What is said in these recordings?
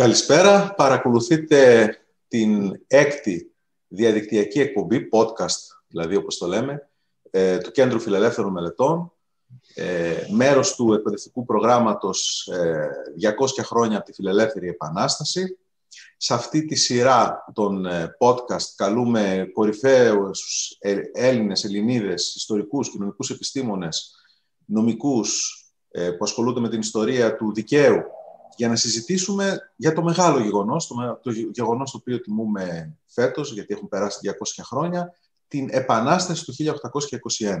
Καλησπέρα. Παρακολουθείτε την έκτη διαδικτυακή εκπομπή, podcast, δηλαδή όπως το λέμε, ε, του Κέντρου Φιλελεύθερων Μελετών, ε, μέρος του εκπαιδευτικού προγράμματος 200 ε, χρόνια από τη Φιλελεύθερη Επανάσταση. Σε αυτή τη σειρά των podcast καλούμε κορυφαίους Έλληνες, Ελληνίδες, ιστορικούς, κοινωνικούς επιστήμονες, νομικούς που ασχολούνται με την ιστορία του δικαίου για να συζητήσουμε για το μεγάλο γεγονός, το, το γεγονός το οποίο τιμούμε φέτος, γιατί έχουν περάσει 200 χρόνια, την Επανάσταση του 1821.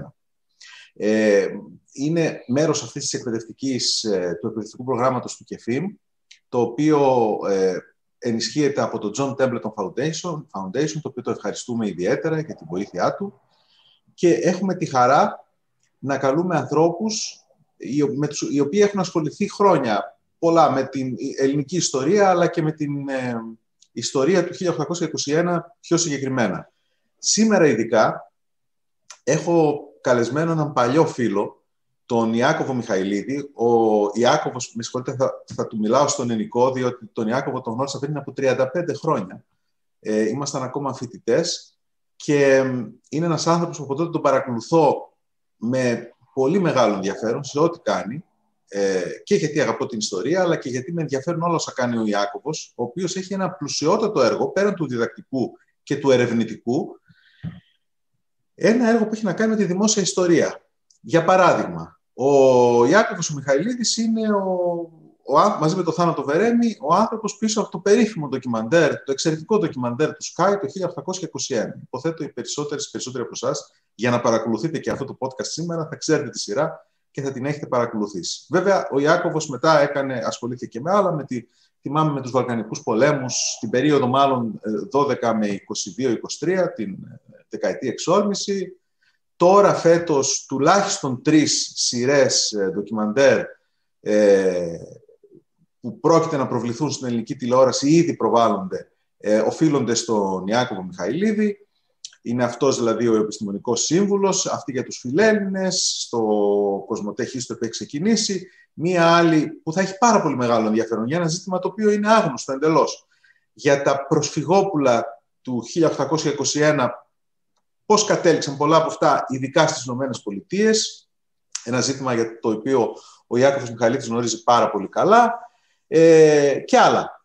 Ε, είναι μέρος αυτής της εκπαιδευτικής, ε, του εκπαιδευτικού προγράμματος του ΚΕΦΙΜ, το οποίο ε, ενισχύεται από το John Templeton Foundation, Foundation, το οποίο το ευχαριστούμε ιδιαίτερα για την βοήθειά του και έχουμε τη χαρά να καλούμε ανθρώπους οι οποίοι έχουν ασχοληθεί χρόνια πολλά με την ελληνική ιστορία, αλλά και με την ε, ιστορία του 1821 πιο συγκεκριμένα. Σήμερα ειδικά έχω καλεσμένο έναν παλιό φίλο, τον Ιάκωβο Μιχαηλίδη. Ο Ιάκωβος, με συγχωρείτε, θα, θα του μιλάω στον ελληνικό, διότι τον Ιάκωβο τον γνώρισα πριν από 35 χρόνια. Ε, ήμασταν ακόμα φοιτητές και είναι ένας άνθρωπος που από τότε τον παρακολουθώ με πολύ μεγάλο ενδιαφέρον σε ό,τι κάνει ε, και γιατί αγαπώ την ιστορία, αλλά και γιατί με ενδιαφέρουν όλα όσα κάνει ο Ιάκωβος, ο οποίος έχει ένα πλουσιότατο έργο, πέραν του διδακτικού και του ερευνητικού, ένα έργο που έχει να κάνει με τη δημόσια ιστορία. Για παράδειγμα, ο Ιάκωβος ο Μιχαηλίδης είναι ο, ο, μαζί με τον Θάνατο Βερέμι ο άνθρωπος πίσω από το περίφημο ντοκιμαντέρ, το εξαιρετικό ντοκιμαντέρ του Sky το 1821. Υποθέτω οι περισσότεροι, περισσότεροι από εσάς, για να παρακολουθείτε και αυτό το podcast σήμερα, θα ξέρετε τη σειρά και θα την έχετε παρακολουθήσει. Βέβαια, ο Ιάκωβος μετά έκανε, ασχολήθηκε και με άλλα, με τη, θυμάμαι με τους Βαλκανικούς πολέμους, την περίοδο μάλλον 12 ε, με 22-23, την ε, δεκαετή εξόρμηση. Τώρα φέτος τουλάχιστον τρεις σειρές ε, ντοκιμαντέρ ε, που πρόκειται να προβληθούν στην ελληνική τηλεόραση ήδη προβάλλονται, ε, οφείλονται στον Ιάκωβο Μιχαηλίδη. Είναι αυτός δηλαδή ο επιστημονικός σύμβουλος, αυτή για τους φιλέλληνες, στο Κοσμοτέχιστο που έχει ξεκινήσει, μία άλλη που θα έχει πάρα πολύ μεγάλο ενδιαφέρον για ένα ζήτημα το οποίο είναι άγνωστο εντελώς. Για τα προσφυγόπουλα του 1821, πώς κατέληξαν πολλά από αυτά, ειδικά στις Ηνωμένες Πολιτείες, ένα ζήτημα για το οποίο ο Ιάκωβος Μιχαλίτης γνωρίζει πάρα πολύ καλά, ε, και άλλα.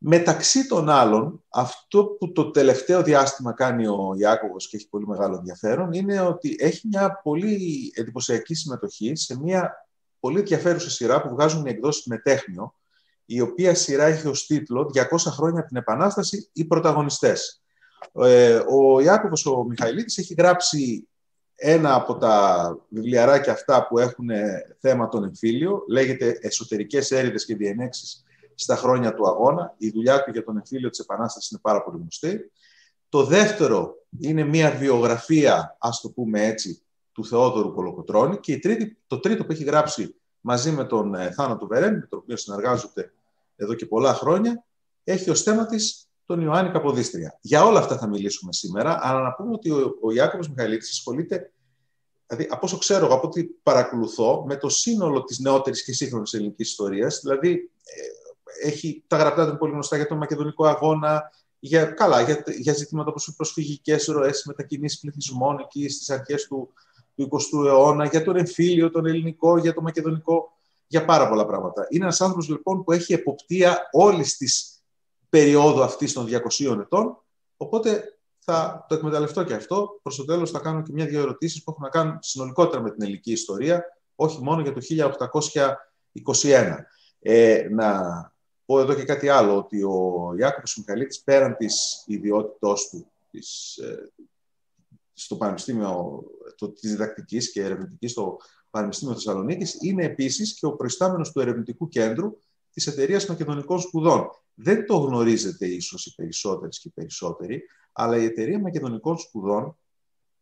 Μεταξύ των άλλων, αυτό που το τελευταίο διάστημα κάνει ο Ιάκωβος και έχει πολύ μεγάλο ενδιαφέρον είναι ότι έχει μια πολύ εντυπωσιακή συμμετοχή σε μια πολύ ενδιαφέρουσα σειρά που βγάζουν οι εκδόσεις με τέχνιο, η οποία σειρά έχει ως τίτλο «200 χρόνια από την Επανάσταση, οι πρωταγωνιστές». Ε, ο Ιάκωβος ο Μιχαηλίτης έχει γράψει ένα από τα βιβλιαράκια αυτά που έχουν θέμα τον εμφύλιο, λέγεται «Εσωτερικές έρηδες και διενέξεις στα χρόνια του αγώνα. Η δουλειά του για τον εμφύλιο της Επανάστασης είναι πάρα πολύ γνωστή. Το δεύτερο είναι μια βιογραφία, ας το πούμε έτσι, του Θεόδωρου Κολοκοτρώνη και η τρίτη, το τρίτο που έχει γράψει μαζί με τον ε, Θάνατο Βερέν, με τον οποίο συνεργάζονται εδώ και πολλά χρόνια, έχει ως θέμα της τον Ιωάννη Καποδίστρια. Για όλα αυτά θα μιλήσουμε σήμερα, αλλά να πούμε ότι ο, ο Ιάκωβος Μιχαηλίτης ασχολείται, δηλαδή από όσο ξέρω, από ό,τι παρακολουθώ, με το σύνολο της νεότερης και σύγχρονης ελληνικής ιστορίας, δηλαδή ε, έχει τα γραπτά του πολύ γνωστά για τον Μακεδονικό αγώνα, για, καλά, για, για ζητήματα όπως οι προσφυγικές ροές, μετακινήσεις πληθυσμών εκεί στις αρχές του, του 20ου αιώνα, για τον εμφύλιο, τον ελληνικό, για το μακεδονικό, για πάρα πολλά πράγματα. Είναι ένας άνθρωπος λοιπόν που έχει εποπτεία όλη της περίοδου αυτής των 200 ετών, οπότε θα το εκμεταλλευτώ και αυτό. Προς το τέλος θα κάνω και μια-δυο ερωτήσεις που έχουν να κάνουν συνολικότερα με την ελληνική ιστορία, όχι μόνο για το 1821. Ε, να πω εδώ και κάτι άλλο, ότι ο Ιάκωβος Μιχαλίτης πέραν της ιδιότητός του της, ε, στο Πανεπιστήμιο το, της Διδακτικής και Ερευνητικής στο Πανεπιστήμιο Θεσσαλονίκης είναι επίσης και ο προϊστάμενος του Ερευνητικού Κέντρου της Εταιρείας Μακεδονικών Σπουδών. Δεν το γνωρίζετε ίσως οι περισσότερες και οι περισσότεροι, αλλά η Εταιρεία Μακεδονικών Σπουδών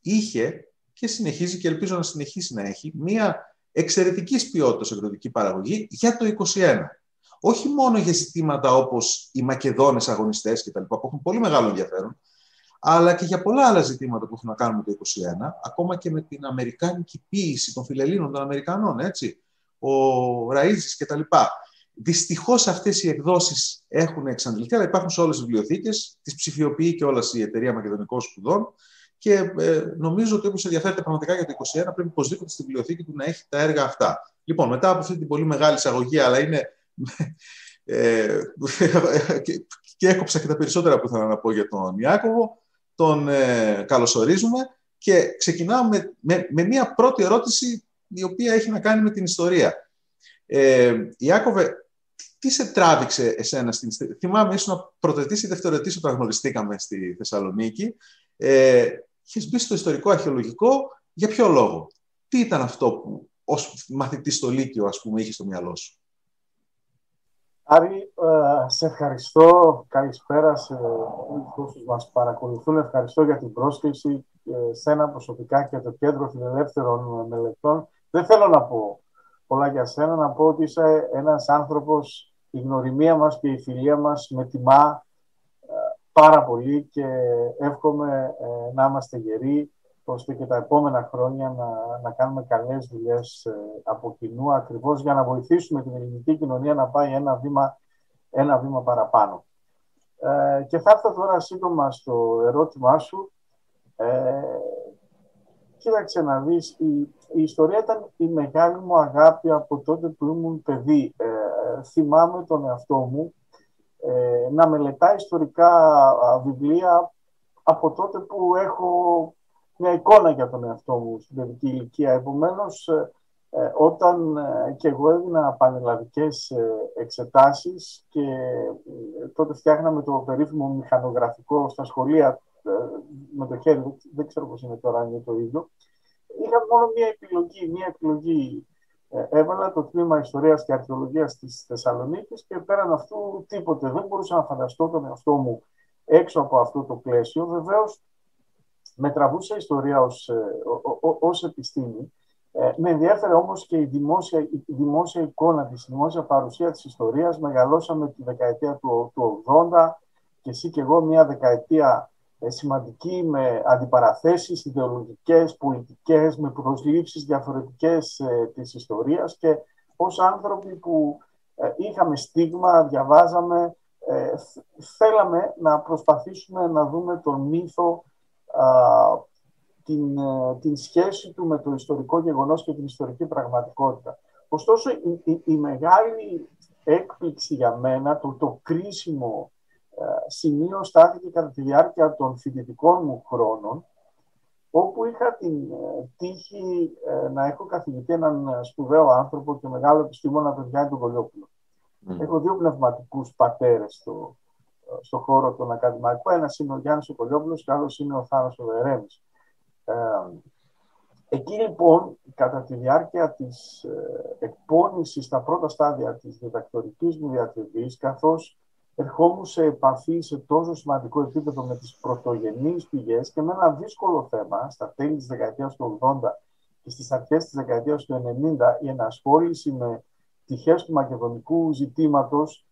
είχε και συνεχίζει και ελπίζω να συνεχίσει να έχει μία εξαιρετικής ποιότητας εκδοτική παραγωγή για το 2021 όχι μόνο για ζητήματα όπως οι Μακεδόνες αγωνιστές και τα λοιπά, που έχουν πολύ μεγάλο ενδιαφέρον, αλλά και για πολλά άλλα ζητήματα που έχουν να κάνουν με το 2021, ακόμα και με την αμερικάνικη ποίηση των φιλελλήνων των Αμερικανών, έτσι, ο Ραΐζης και τα λοιπά. Δυστυχώς αυτές οι εκδόσεις έχουν εξαντληθεί, αλλά υπάρχουν σε όλες τις βιβλιοθήκες. Τις ψηφιοποιεί και όλας η Εταιρεία Μακεδονικών Σπουδών. Και ε, νομίζω ότι όποιο ενδιαφέρεται πραγματικά για το 2021 πρέπει οπωσδήποτε στη βιβλιοθήκη του να έχει τα έργα αυτά. Λοιπόν, μετά από αυτή την πολύ μεγάλη εισαγωγή, αλλά είναι. Ε, και, και έκοψα και τα περισσότερα που ήθελα να πω για τον Ιάκωβο. Τον ε, καλωσορίζουμε και ξεκινάμε με, με, μια πρώτη ερώτηση η οποία έχει να κάνει με την ιστορία. Ε, Ιάκωβε, τι σε τράβηξε εσένα στην ιστορία. Θυμάμαι, ήσουν πρωτοετής ή δευτεροετής όταν γνωριστήκαμε στη Θεσσαλονίκη. Ε, Είχες μπει στο ιστορικό αρχαιολογικό για ποιο λόγο; Τι ήταν αυτό που ως μαθητής στο Λύκειο, ας πούμε, είχες στο μυαλό σου; Άρη, ε, σε ευχαριστώ. Καλησπέρα σε όσους μας παρακολουθούν. Ευχαριστώ για την πρόσκληση σένα προσωπικά και το Κέντρο Φιλελεύθερων Μελετών. Δεν θέλω να πω πολλά για σένα, να πω ότι είσαι ένας άνθρωπος, η γνωριμία μας και η φιλία μας με τιμά ε, πάρα πολύ και εύχομαι ε, να είμαστε γεροί ώστε και τα επόμενα χρόνια να, να κάνουμε καλές δουλειές ε, από κοινού ακριβώς για να βοηθήσουμε την ελληνική κοινωνία να πάει ένα βήμα, ένα βήμα παραπάνω. Ε, και θα έρθω τώρα σύντομα στο ερώτημά σου. Ε, κοίταξε να δεις, η, η, ιστορία ήταν η μεγάλη μου αγάπη από τότε που ήμουν παιδί. Ε, θυμάμαι τον εαυτό μου ε, να μελετά ιστορικά βιβλία από τότε που έχω μια εικόνα για τον εαυτό μου στην παιδική ηλικία. Επομένως, ε, ε, όταν ε, και εγώ έδινα πανελλαδικές εξετάσεις και τότε φτιάχναμε το περίφημο μηχανογραφικό στα σχολεία με το χέρι, δεν ξέρω πώς είναι τώρα αν είναι το ίδιο, είχα μόνο μία επιλογή, μία επιλογή έβαλα το τμήμα Ιστορίας και Αρχαιολογίας της Θεσσαλονίκης και πέραν αυτού τίποτε. Δεν μπορούσα να φανταστώ τον εαυτό μου έξω από αυτό το πλαίσιο. Βεβαίως με τραβούσε η ιστορία ως, ε, ως επιστήμη. Ε, με ενδιαφέρε όμως και η δημόσια, η δημόσια εικόνα της, η δημόσια παρουσία της ιστορίας. Μεγαλώσαμε τη δεκαετία του, του 80 και εσύ και εγώ μια δεκαετία ε, σημαντική με αντιπαραθέσεις ιδεολογικές, πολιτικές, με προσλήψεις διαφορετικές ε, της ιστορίας και ως άνθρωποι που είχαμε στίγμα, διαβάζαμε, θέλαμε να προσπαθήσουμε να δούμε τον μύθο την, ε, την σχέση του με το ιστορικό γεγονός και την ιστορική πραγματικότητα. Ωστόσο, η, μεγάλη έκπληξη για μένα, το, το κρίσιμο ε, σημείο στάθηκε κατά τη διάρκεια των φοιτητικών μου χρόνων, όπου είχα την ε, τύχη να έχω καθηγητή έναν σπουδαίο άνθρωπο και μεγάλο επιστήμονα, τον Γιάννη τον Κολιόπουλο. Έχω δύο πνευματικούς πατέρες στο, στον χώρο των ακαδημαϊκών. Ένας είναι ο Γιάννης Οκολιόπουλος και άλλος είναι ο Θάνο Οδερέμι. Ε, εκεί λοιπόν, κατά τη διάρκεια της ε, εκπόνησης στα πρώτα στάδια της διδακτορικής μου διατριβής, καθώς ερχόμουν σε επαφή σε τόσο σημαντικό επίπεδο με τις πρωτογενείς πηγές και με ένα δύσκολο θέμα στα τέλη της δεκαετίας του 80 και στις αρχές της δεκαετίας του 90 η ενασχόληση με τυχές του μακεδονικού ζητήματος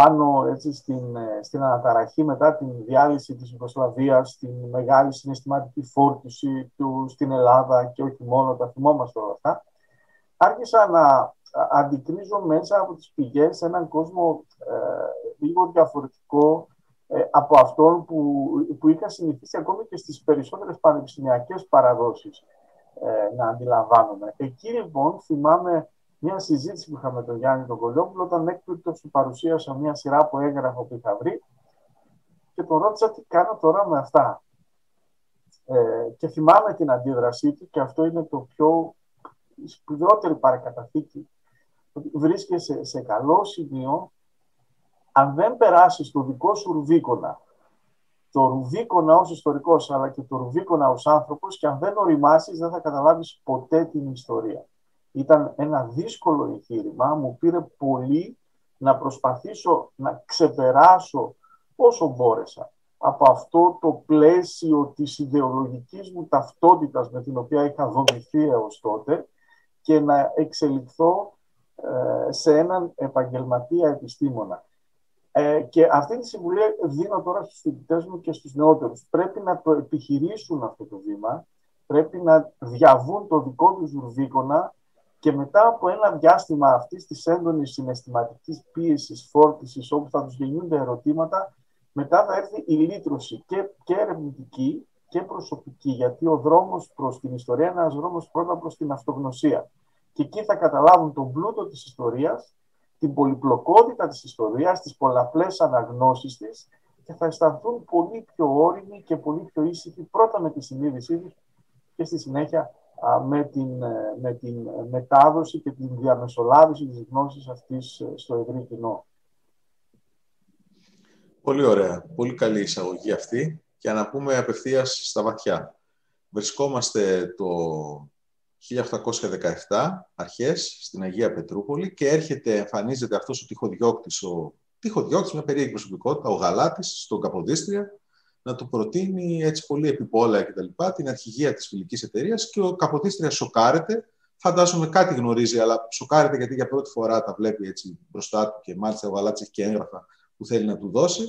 πάνω έτσι, στην, ε, στην αναταραχή μετά την διάλυση της Ιουγκοσλαβίας, στην μεγάλη συναισθηματική φόρτιση του στην Ελλάδα και όχι μόνο, τα θυμόμαστε όλα αυτά, άρχισα να αντικρίζω μέσα από τις πηγές έναν κόσμο ε, λίγο διαφορετικό ε, από αυτόν που, που είχα συνηθίσει ακόμη και στις περισσότερες πανεπιστημιακές παραδόσεις ε, να αντιλαμβάνομαι. Εκεί λοιπόν θυμάμαι μια συζήτηση που είχαμε με τον Γιάννη τον Κολιόπουλο, όταν έκπληκτο του παρουσίασα μια σειρά από έγγραφα που είχα βρει και τον ρώτησα τι κάνω τώρα με αυτά. Ε, και θυμάμαι την αντίδρασή του και αυτό είναι το πιο σπουδαιότερη παρακαταθήκη. Ότι βρίσκεσαι σε καλό σημείο αν δεν περάσεις το δικό σου ρουβίκονα, το ρουβίκονα ως ιστορικός αλλά και το ρουβίκονα ως άνθρωπος και αν δεν οριμάσεις δεν θα καταλάβεις ποτέ την ιστορία. Ήταν ένα δύσκολο εγχείρημα, μου πήρε πολύ να προσπαθήσω να ξεπεράσω όσο μπόρεσα από αυτό το πλαίσιο της ιδεολογικής μου ταυτότητας με την οποία είχα δομηθεί έως τότε και να εξελιχθώ ε, σε έναν επαγγελματία επιστήμονα. Ε, και αυτή τη συμβουλή δίνω τώρα στους φοιτητές μου και στους νεότερους. Πρέπει να το επιχειρήσουν αυτό το βήμα, πρέπει να διαβούν το δικό τους ρουβίκονα και μετά από ένα διάστημα αυτής της έντονης συναισθηματικής πίεσης, φόρτισης, όπου θα τους γεννιούνται ερωτήματα, μετά θα έρθει η λύτρωση και, και ερευνητική και προσωπική, γιατί ο δρόμος προς την ιστορία είναι ένας δρόμος πρώτα προς την αυτογνωσία. Και εκεί θα καταλάβουν τον πλούτο της ιστορίας, την πολυπλοκότητα της ιστορίας, τις πολλαπλές αναγνώσεις της και θα αισθανθούν πολύ πιο όριμοι και πολύ πιο ήσυχοι πρώτα με τη συνείδησή τους και στη συνέχεια με την, ε, με την μετάδοση και την διαμεσολάβηση της γνώσης αυτής ε, στο ευρύ κοινό. Πολύ ωραία. Πολύ καλή εισαγωγή αυτή. Και να πούμε απευθείας στα βαθιά. Βρισκόμαστε το 1817 αρχές στην Αγία Πετρούπολη και έρχεται, εμφανίζεται αυτός ο τυχοδιώκτης, ο τυχοδιώκτης με περίεργη προσωπικότητα, ο Γαλάτης, στον Καποδίστρια, να του προτείνει έτσι πολύ επιπόλαια κτλ. την αρχηγία της φιλικής εταιρείας και ο Καποδίστρια σοκάρεται. Φαντάζομαι κάτι γνωρίζει, αλλά σοκάρεται γιατί για πρώτη φορά τα βλέπει έτσι μπροστά του και μάλιστα ο Γαλάτης έχει και έγγραφα που θέλει να του δώσει.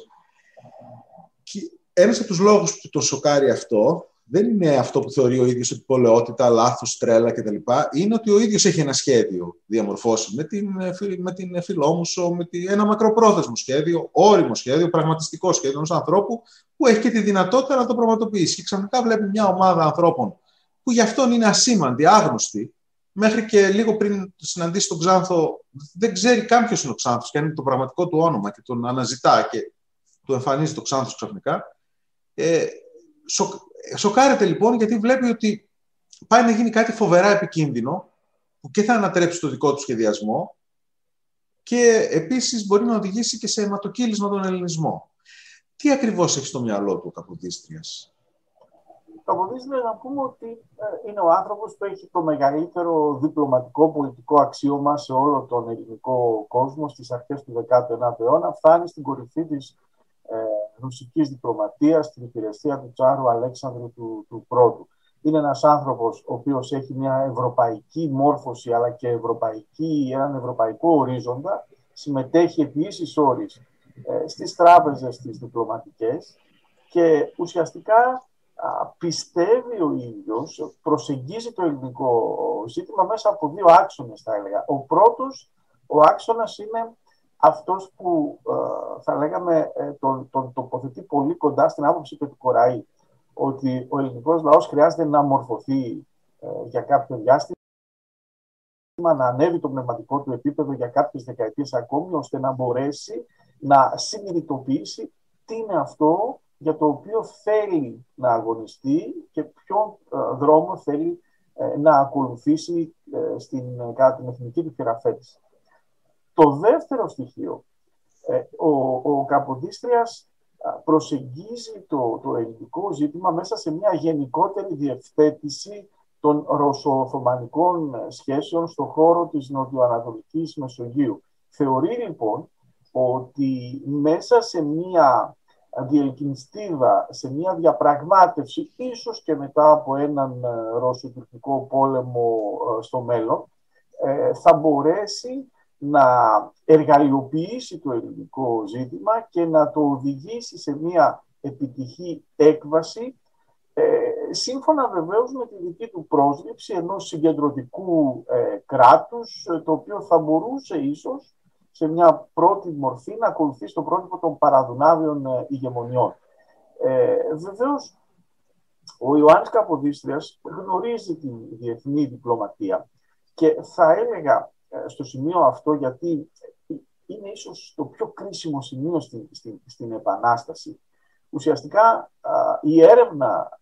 Και ένας από τους λόγους που τον σοκάρει αυτό δεν είναι αυτό που θεωρεί ο ίδιος ότι πολεότητα, λάθος, τρέλα κτλ. Είναι ότι ο ίδιος έχει ένα σχέδιο διαμορφώσει με την, με την φιλόμουσο, με την, ένα μακροπρόθεσμο σχέδιο, όριμο σχέδιο, πραγματιστικό σχέδιο ενός ανθρώπου που έχει και τη δυνατότητα να το πραγματοποιήσει. Και ξαφνικά βλέπει μια ομάδα ανθρώπων που γι' αυτόν είναι ασήμαντοι, άγνωστοι, μέχρι και λίγο πριν συναντήσει τον Ξάνθο, δεν ξέρει καν ποιο είναι ο Ξάνθος και αν είναι το πραγματικό του όνομα και τον αναζητά και του εμφανίζει το Ξάνθος ξαφνικά. Ε, Σοκάρεται λοιπόν γιατί βλέπει ότι πάει να γίνει κάτι φοβερά επικίνδυνο που και θα ανατρέψει το δικό του σχεδιασμό και επίσης μπορεί να οδηγήσει και σε αιματοκύλισμα τον ελληνισμό. Τι ακριβώς έχει στο μυαλό του ο Καποδίστριας; Ο Καποδίστριας να πούμε ότι ε, είναι ο άνθρωπος που έχει το μεγαλύτερο διπλωματικό πολιτικό αξίωμα σε όλο τον ελληνικό κόσμο στις αρχές του 19ου αιώνα. Φτάνει στην κορυφή της ε, ρουσικής διπλωματίας στην υπηρεσία του Τσάρου Αλέξανδρου του, του Πρώτου. Είναι ένας άνθρωπος ο οποίος έχει μια ευρωπαϊκή μόρφωση αλλά και ευρωπαϊκή, έναν ευρωπαϊκό ορίζοντα, συμμετέχει επί ίσης όρης ε, στις τράπεζες τις διπλωματικές και ουσιαστικά πιστεύει ο ίδιος, προσεγγίζει το ελληνικό ζήτημα μέσα από δύο άξονες θα έλεγα. Ο πρώτος, ο άξονας είναι αυτός που ε, θα λέγαμε ε, τον, τον τοποθετεί πολύ κοντά στην άποψη του Κοραή ότι ο ελληνικός λαός χρειάζεται να μορφωθεί ε, για κάποιο διάστημα να ανέβει το πνευματικό του επίπεδο για κάποιες δεκαετίες ακόμη ώστε να μπορέσει να συνειδητοποιήσει τι είναι αυτό για το οποίο θέλει να αγωνιστεί και ποιον δρόμο θέλει να ακολουθήσει στην, κατά την εθνική του χειραφέτηση. Το δεύτερο στοιχείο, ε, ο, ο Καποδίστριας προσεγγίζει το, το ελληνικό ζήτημα μέσα σε μια γενικότερη διευθέτηση των ρωσο-οθωμανικών σχέσεων στον χώρο της νοτιοανατολικής Μεσογείου. Θεωρεί λοιπόν ότι μέσα σε μια διελκυνστίδα, σε μια διαπραγμάτευση, ίσως και μετά από έναν ε, ρωσο-τουρκικό πόλεμο ε, στο μέλλον, θα μπορέσει να εργαλειοποιήσει το ελληνικό ζήτημα και να το οδηγήσει σε μια επιτυχή έκβαση ε, σύμφωνα βεβαίως με τη δική του πρόσληψη ενός συγκεντρωτικού ε, κράτους ε, το οποίο θα μπορούσε ίσως σε μια πρώτη μορφή να ακολουθεί στο πρότυπο των παραδουνάβιων ε, ηγεμονιών. Ε, βεβαίως, ο Ιωάννης Καποδίστριας γνωρίζει τη διεθνή διπλωματία και θα έλεγα ε, στο σημείο αυτό γιατί είναι ίσως το πιο κρίσιμο σημείο στην, στην, στην Επανάσταση. Ουσιαστικά η έρευνα,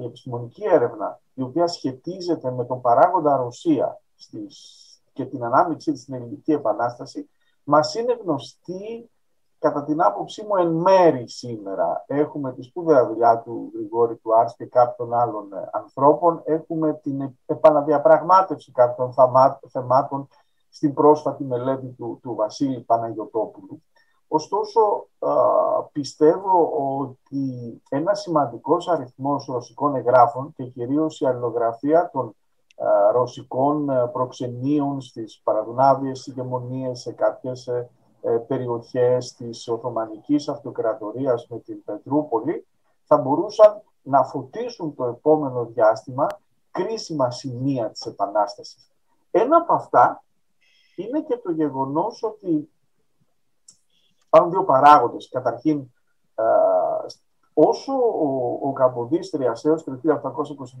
η επιστημονική έρευνα η οποία σχετίζεται με τον παράγοντα Ρωσία στις, και την ανάμειξή της στην Ελληνική Επανάσταση μας είναι γνωστή κατά την άποψή μου εν μέρη σήμερα. Έχουμε τη σπουδαία δουλειά του Γρηγόρη του Άρς και κάποιων άλλων ε, ανθρώπων. Έχουμε την επαναδιαπραγμάτευση κάποιων θεμάτων στην πρόσφατη μελέτη του, του Βασίλη Παναγιωτόπουλου. Ωστόσο, πιστεύω ότι ένας σημαντικός αριθμός ρωσικών εγγράφων και κυρίως η αλληλογραφία των ρωσικών ε, προξενείων στις παραδουνάβιες ηγεμονίες σε κάποιες ε, ε, περιοχές της Οθωμανικής Αυτοκρατορίας με την Πετρούπολη θα μπορούσαν να φωτίσουν το επόμενο διάστημα κρίσιμα σημεία της Επανάστασης. ένα από αυτά είναι και το γεγονός ότι υπάρχουν δύο παράγοντες. Καταρχήν, όσο ο, ο Καποδίστριας έως το 1822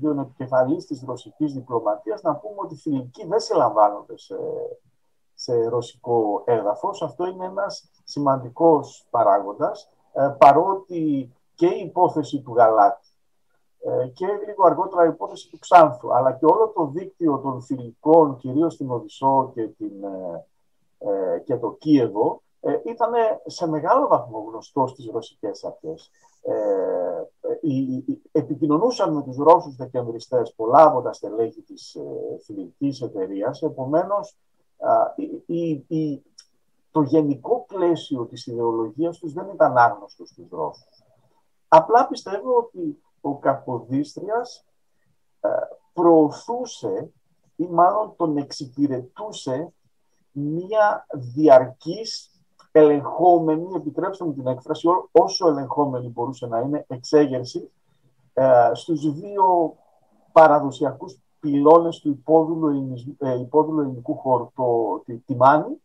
είναι επικεφαλής της ρωσικής διπλωματίας, να πούμε ότι οι φιλικοί δεν συλλαμβάνονται σε, σε ρωσικό έδαφος. Αυτό είναι ένας σημαντικός παράγοντας, ε, παρότι και η υπόθεση του Γαλάτη ε, και λίγο αργότερα η υπόθεση του Ξάνθου, αλλά και όλο το δίκτυο των φιλικών, κυρίως στην Οδυσσό και, την, ε, και το Κίεβο, ήταν σε μεγάλο βαθμό γνωστός στις ρωσικές αρχές. επικοινωνούσαν με τους Ρώσους δεκεμβριστές πολλά από τα στελέχη της φιλικής εταιρείας, επομένως η, το γενικό πλαίσιο της ιδεολογίας τους δεν ήταν άγνωστος στους Ρώσους. Απλά πιστεύω ότι ο Καποδίστριας ε, προωθούσε ή μάλλον τον εξυπηρετούσε μία διαρκής ελεγχόμενη, επιτρέψτε μου την έκφραση, όσο ελεγχόμενη μπορούσε να είναι, εξέγερση ε, στους δύο παραδοσιακούς πυλώνες του υπόδουλου, ε, υπόδουλου ελληνικού χώρου, το, τη, τη Μάνη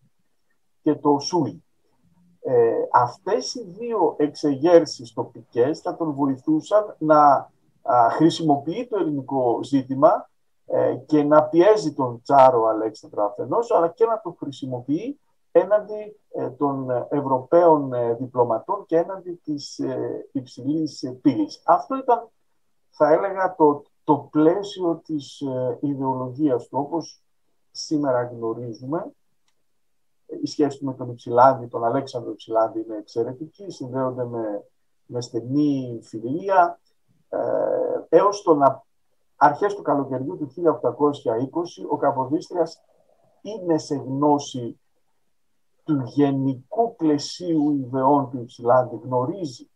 και το Σούι. Ε, αυτές οι δύο εξεγέρσεις τοπικές θα τον βοηθούσαν να χρησιμοποιεί το ελληνικό ζήτημα ε, και να πιέζει τον Τσάρο Αλέξανδρο αφενός, αλλά και να το χρησιμοποιεί έναντι ε, των Ευρωπαίων διπλωματών και έναντι της υψηλής πύλης. Αυτό ήταν, θα έλεγα, το, το πλαίσιο της ε, ιδεολογίας του, όπως σήμερα γνωρίζουμε. Η σχέση του με τον Υψηλάνδη, τον Αλέξανδρο Υψηλάνδη είναι εξαιρετική, συνδέονται με, με στενή φιλία. Ε, έως τον αρχές του καλοκαιριού του 1820, ο Καποδίστριας είναι σε γνώση του γενικού πλαισίου ιδεών του Υψηλάνδη, γνωρίζει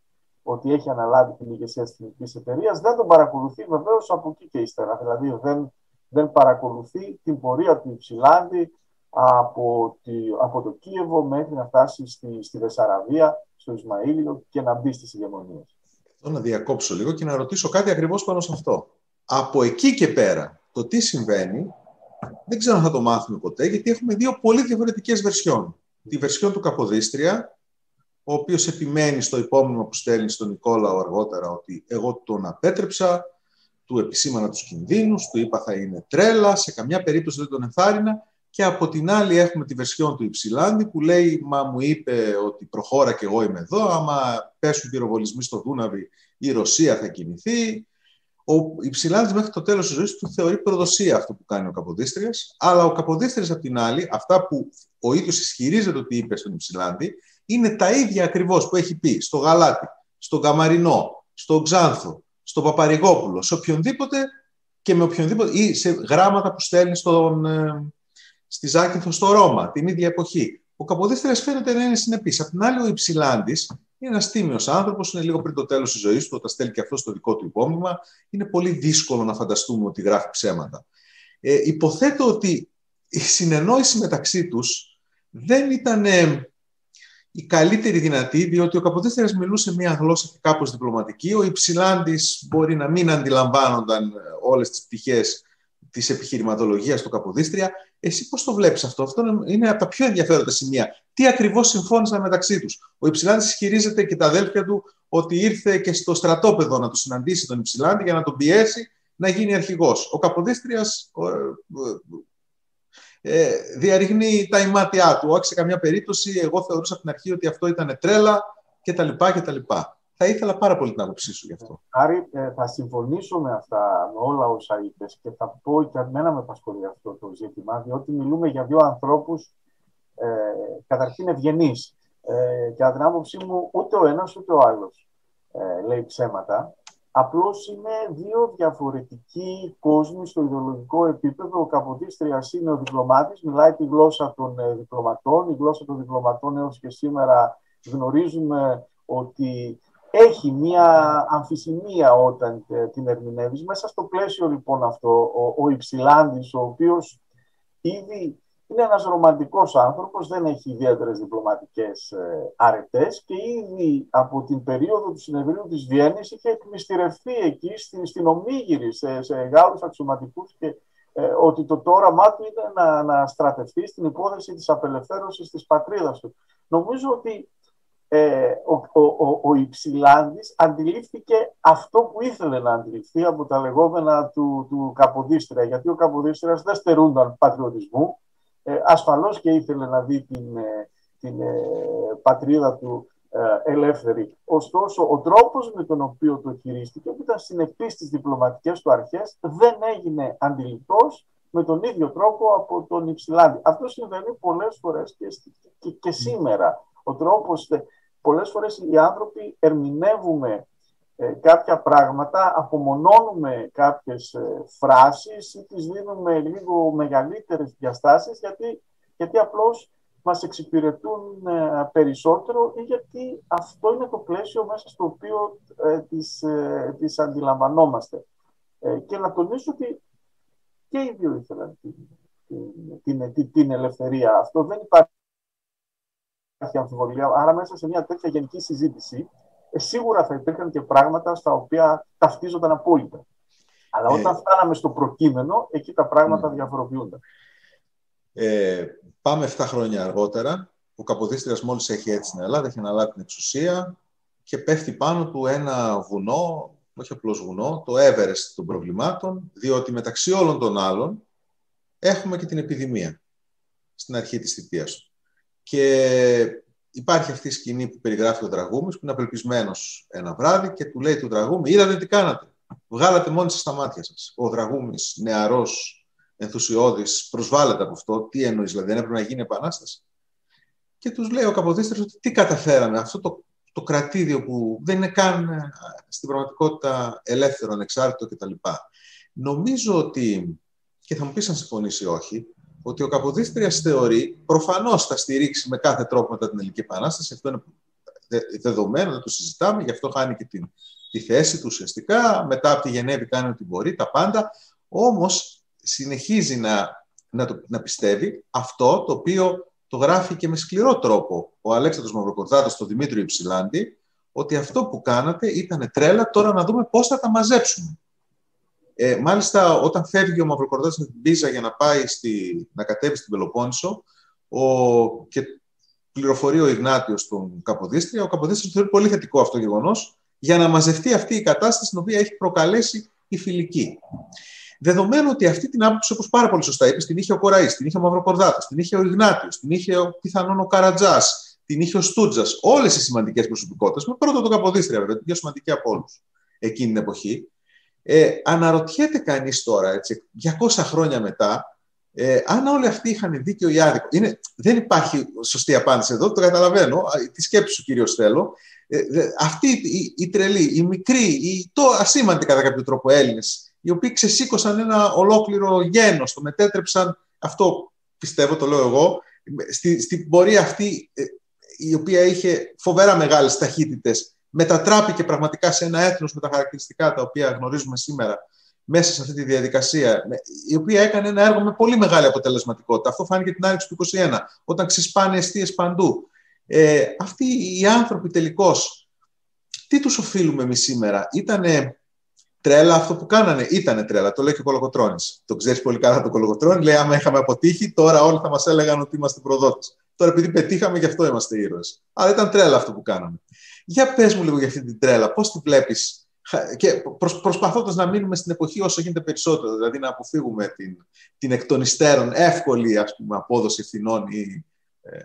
ότι έχει αναλάβει την ηγεσία της εθνικής εταιρείας, δεν τον παρακολουθεί βεβαίως από εκεί και ύστερα. Δηλαδή δεν, δεν παρακολουθεί την πορεία του Υψηλάνδη από, τη, από το Κίεβο μέχρι να φτάσει στη, στη Βεσαραβία, στο Ισμαήλιο και να μπει στις ηγεμονίες. Θέλω να διακόψω λίγο και να ρωτήσω κάτι ακριβώς πάνω σε αυτό. Από εκεί και πέρα, το τι συμβαίνει, δεν ξέρω αν θα το μάθουμε ποτέ, γιατί έχουμε δύο πολύ διαφορετικές βερσιόν. Τη βερσιόν του Καποδίστρια, ο οποίος επιμένει στο υπόμνημα που στέλνει στον Νικόλαο αργότερα ότι εγώ τον απέτρεψα, του επισήμανα τους κινδύνους, του είπα θα είναι τρέλα, σε καμιά περίπτωση δεν τον ενθάρρυνα και από την άλλη έχουμε τη βερσιόν του Υψηλάνδη που λέει «Μα μου είπε ότι προχώρα και εγώ είμαι εδώ, άμα πέσουν πυροβολισμοί στο Δούναβι η Ρωσία θα κινηθεί». Ο Υψηλάνδης μέχρι το τέλος της ζωής του θεωρεί προδοσία αυτό που κάνει ο Καποδίστριας, αλλά ο Καποδίστριας απ' την άλλη, αυτά που ο ίδιος ισχυρίζεται ότι είπε στον Υψηλάνδη, είναι τα ίδια ακριβώς που έχει πει στο Γαλάτι, στο Καμαρινό, στο Ξάνθο, στο Παπαρηγόπουλο, σε οποιονδήποτε και με οποιονδήποτε ή σε γράμματα που στέλνει στον, ε, στη Ζάκυνθο στο Ρώμα την ίδια εποχή. Ο Καποδίστρας φαίνεται να είναι συνεπής. Απ' την άλλη ο Υψηλάντης είναι ένας τίμιος άνθρωπος, είναι λίγο πριν το τέλος της ζωής του, όταν στέλνει και αυτός στο δικό του υπόμνημα. Είναι πολύ δύσκολο να φανταστούμε ότι γράφει ψέματα. Ε, υποθέτω ότι η συνεννόηση μεταξύ τους δεν ήταν η καλύτερη δυνατή, διότι ο Καποδίστριας μιλούσε μια γλώσσα κάπως διπλωματική, ο Υψηλάντης μπορεί να μην αντιλαμβάνονταν ε, όλες τις πτυχές της επιχειρηματολογίας του Καποδίστρια. Εσύ πώς το βλέπεις αυτό, αυτό είναι από τα πιο ενδιαφέροντα σημεία. Τι ακριβώς συμφώνησαν μεταξύ τους; Ο Υψηλάντης ισχυρίζεται και τα αδέλφια του ότι ήρθε και στο στρατόπεδο να το συναντήσει τον Υψηλάντη για να τον πιέσει να γίνει αρχηγός. Ο Καποδίστριας ε, διαρριγνύει τα ημάτια του. Όχι σε καμιά περίπτωση, εγώ θεωρούσα από την αρχή ότι αυτό ήταν τρέλα κτλ. κτλ. Θα ήθελα πάρα πολύ την άποψή σου γι' αυτό. Άρη, ε, θα συμφωνήσω με αυτά, με όλα όσα είπες και θα πω και εμένα με απασχολεί αυτό το ζήτημα, διότι μιλούμε για δύο ανθρώπους ε, καταρχήν ευγενείς. Ε, και κατά την άποψή μου, ούτε ο ένας ούτε ο άλλος ε, λέει ψέματα. Απλώς είναι δύο διαφορετικοί κόσμοι στο ιδεολογικό επίπεδο. Ο Καποδίστριας είναι ο διπλωμάτης, μιλάει τη γλώσσα των ε, διπλωματών. Η γλώσσα των διπλωματών έως και σήμερα γνωρίζουμε ότι έχει μία αμφισημία όταν ε, την ερμηνεύεις. Μέσα στο πλαίσιο λοιπόν αυτό, ο, ο Υψηλάντης, ο οποίος ήδη είναι ένας ρομαντικός άνθρωπος, δεν έχει ιδιαίτερες διπλωματικές ε, αρετές και ήδη από την περίοδο του συνεδρίου της Βιέννης είχε εκμυστηρευτεί εκεί στην, στην Ομίγυρη σε, σε Γάλλους αξιωματικούς και ε, ότι το, το όραμά του είναι να, να στρατευτεί στην υπόθεση της απελευθέρωσης της πατρίδας του. Νομίζω ότι ε, ο, ο, ο, ο Υψηλάντης αντιλήφθηκε αυτό που ήθελε να αντιληφθεί από τα λεγόμενα του, του Καποδίστρια, γιατί ο Καποδίστριας δεν στερούνταν πατριωτισμού, ε, ασφαλώς και ήθελε να δει την, ε, την ε, πατρίδα του ε, ελεύθερη. Ωστόσο, ο τρόπος με τον οποίο το χειρίστηκε, που ήταν συνεχής στις διπλωματικές του αρχές, δεν έγινε αντιληπτός με τον ίδιο τρόπο από τον Υψηλάντη. Αυτό συμβαίνει πολλές φορές και, και, και σήμερα. Ο τρόπος, πολλές φορές οι άνθρωποι ερμηνεύουμε ε, κάποια πράγματα, απομονώνουμε κάποιες ε, φράσεις ή τις δίνουμε λίγο μεγαλύτερες διαστάσεις γιατί, γιατί απλώς μας εξυπηρετούν ε, περισσότερο ή γιατί αυτό είναι το πλαίσιο μέσα στο οποίο ε, τις, ε, τις αντιλαμβανόμαστε. και να τονίσω ότι και οι δύο ήθελαν την, την, την, ελευθερία. Αυτό δεν υπάρχει αμφιβολία. Άρα μέσα σε μια τέτοια γενική συζήτηση σίγουρα θα υπήρχαν και πράγματα στα οποία ταυτίζονταν απόλυτα. Αλλά όταν φτάναμε στο προκείμενο, εκεί τα πράγματα διαφοροποιούνται. Ε, πάμε 7 χρόνια αργότερα. Ο Καποδίστριας μόλις έχει έτσι στην Ελλάδα, έχει αναλάβει την εξουσία και πέφτει πάνω του ένα βουνό, όχι απλώς βουνό, το Everest των προβλημάτων, διότι μεταξύ όλων των άλλων έχουμε και την επιδημία στην αρχή της θητείας του. Και υπάρχει αυτή η σκηνή που περιγράφει ο Τραγούμης, που είναι απελπισμένος ένα βράδυ και του λέει του Τραγούμη, είδατε τι κάνατε, βγάλατε μόνοι σας τα μάτια σας. Ο Τραγούμης, νεαρός, ενθουσιώδης, προσβάλλεται από αυτό. Τι εννοείς, δηλαδή, δεν έπρεπε να γίνει επανάσταση. Και τους λέει ο Καποδίστριος ότι τι καταφέραμε, αυτό το, το κρατήδιο που δεν είναι καν ε, στην πραγματικότητα ελεύθερο, ανεξάρτητο κτλ. Νομίζω ότι, και θα μου πεις αν συμφωνήσει ή όχι, ότι ο Καποδίστριας θεωρεί, προφανώς θα στηρίξει με κάθε τρόπο μετά την Ελληνική Επανάσταση, αυτό είναι δεδομένο, δεν το συζητάμε, γι' αυτό χάνει και την, τη θέση του ουσιαστικά, μετά από τη Γενέβη κάνει ό,τι μπορεί, τα πάντα, όμως συνεχίζει να, να, το, να πιστεύει αυτό το οποίο το γράφει και με σκληρό τρόπο ο Αλέξανδρος Μαυροκορδάτος στο Δημήτριο Υψηλάντη, ότι αυτό που κάνατε ήταν τρέλα, τώρα να δούμε πώς θα τα μαζέψουμε. Ε, μάλιστα, όταν φεύγει ο Μαυροκορδάτος με την Πίζα για να πάει στη, να κατέβει στην Πελοπόννησο ο, και πληροφορεί ο Ιγνάτιος τον Καποδίστρια, ο Καποδίστρια θεωρεί πολύ θετικό αυτό το γεγονός για να μαζευτεί αυτή η κατάσταση την οποία έχει προκαλέσει η φιλική. Δεδομένου ότι αυτή την άποψη, όπως πάρα πολύ σωστά είπες, την είχε ο Κοραής, την είχε ο Μαυροκορδάτο, την είχε ο Ιγνάτιος, την είχε ο, πιθανόν ο Καρατζάς, την είχε ο Στούτζας. Όλες οι σημαντικές προσωπικότητες, με πρώτο τον Καποδίστρια βέβαια, την πιο σημαντική από όλους εκείνη την εποχή. Ε, αναρωτιέται κανείς τώρα, έτσι, 200 χρόνια μετά, ε, αν όλοι αυτοί είχαν δίκιο ή άδικο. Είναι, δεν υπάρχει σωστή απάντηση εδώ, το καταλαβαίνω. Τη σκέψη σου κυρίως θέλω. Ε, αυτοί οι, οι τρελοί, οι μικροί, οι το ασήμαντοι κατά κάποιο τρόπο Έλληνες, οι οποίοι ξεσήκωσαν ένα ολόκληρο γένος, το μετέτρεψαν, αυτό πιστεύω, το λέω εγώ, στη, στην πορεία αυτή ε, η οποία είχε φοβερά μεγάλες ταχύτητες, μετατράπηκε πραγματικά σε ένα έθνος με τα χαρακτηριστικά τα οποία γνωρίζουμε σήμερα μέσα σε αυτή τη διαδικασία, η οποία έκανε ένα έργο με πολύ μεγάλη αποτελεσματικότητα. Αυτό φάνηκε την άρεξη του 21, όταν ξεσπάνε αιστείες παντού. Ε, αυτοί οι άνθρωποι τελικώς, τι τους οφείλουμε εμείς σήμερα, ήτανε τρέλα αυτό που κάνανε; Ήτανε τρέλα. Το λέει και ο Κολοκοτρόνη. Το ξέρεις πολύ καλά το Κολοκοτρόνη. Λέει: Άμα είχαμε αποτύχει, τώρα όλοι θα μας έλεγαν ότι είμαστε προδότες. Τώρα, επειδή πετύχαμε, γι' αυτό είμαστε ήρωες. Αλλά ήταν τρέλα αυτό που κάναμε. Για πες μου λίγο για αυτή την τρέλα. Πώς τη βλέπεις, και προσ, προσπαθώντας να μείνουμε στην εποχή όσο γίνεται περισσότερο, δηλαδή να αποφύγουμε την, την εκ των υστέρων εύκολη ας πούμε, απόδοση ευθυνών ή ε,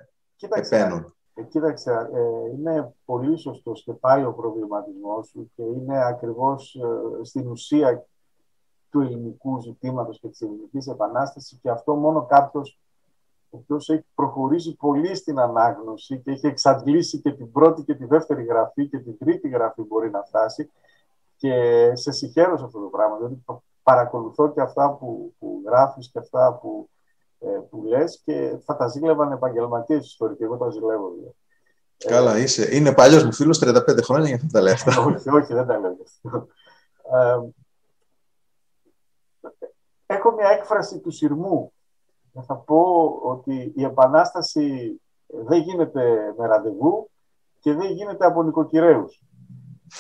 επένων. Ε, κοίταξε, ε, είναι πολύ σωστός και πάει ο προβληματισμός σου και είναι ακριβώς ε, στην ουσία του ελληνικού ζητήματος και της ελληνικής επανάστασης και αυτό μόνο κάποιος ο οποίος έχει προχωρήσει πολύ στην ανάγνωση και έχει εξαντλήσει και την πρώτη και τη δεύτερη γραφή και την τρίτη γραφή μπορεί να φτάσει και σε συγχαίρω σε αυτό το πράγμα, δηλαδή παρακολουθώ και αυτά που, που γράφεις και αυτά που ε, που λες και θα τα ζήλευαν επαγγελματίες ιστορικοί. Εγώ τα ζηλεύω. Δηλαδή. Καλά, είσαι. Είναι παλιός μου φίλος, 35 χρόνια για αυτά τα λέει αυτά. όχι, όχι, δεν τα λέω. Ε, έχω μια έκφραση του σειρμού. Θα πω ότι η Επανάσταση δεν γίνεται με ραντεβού και δεν γίνεται από νοικοκυρέους.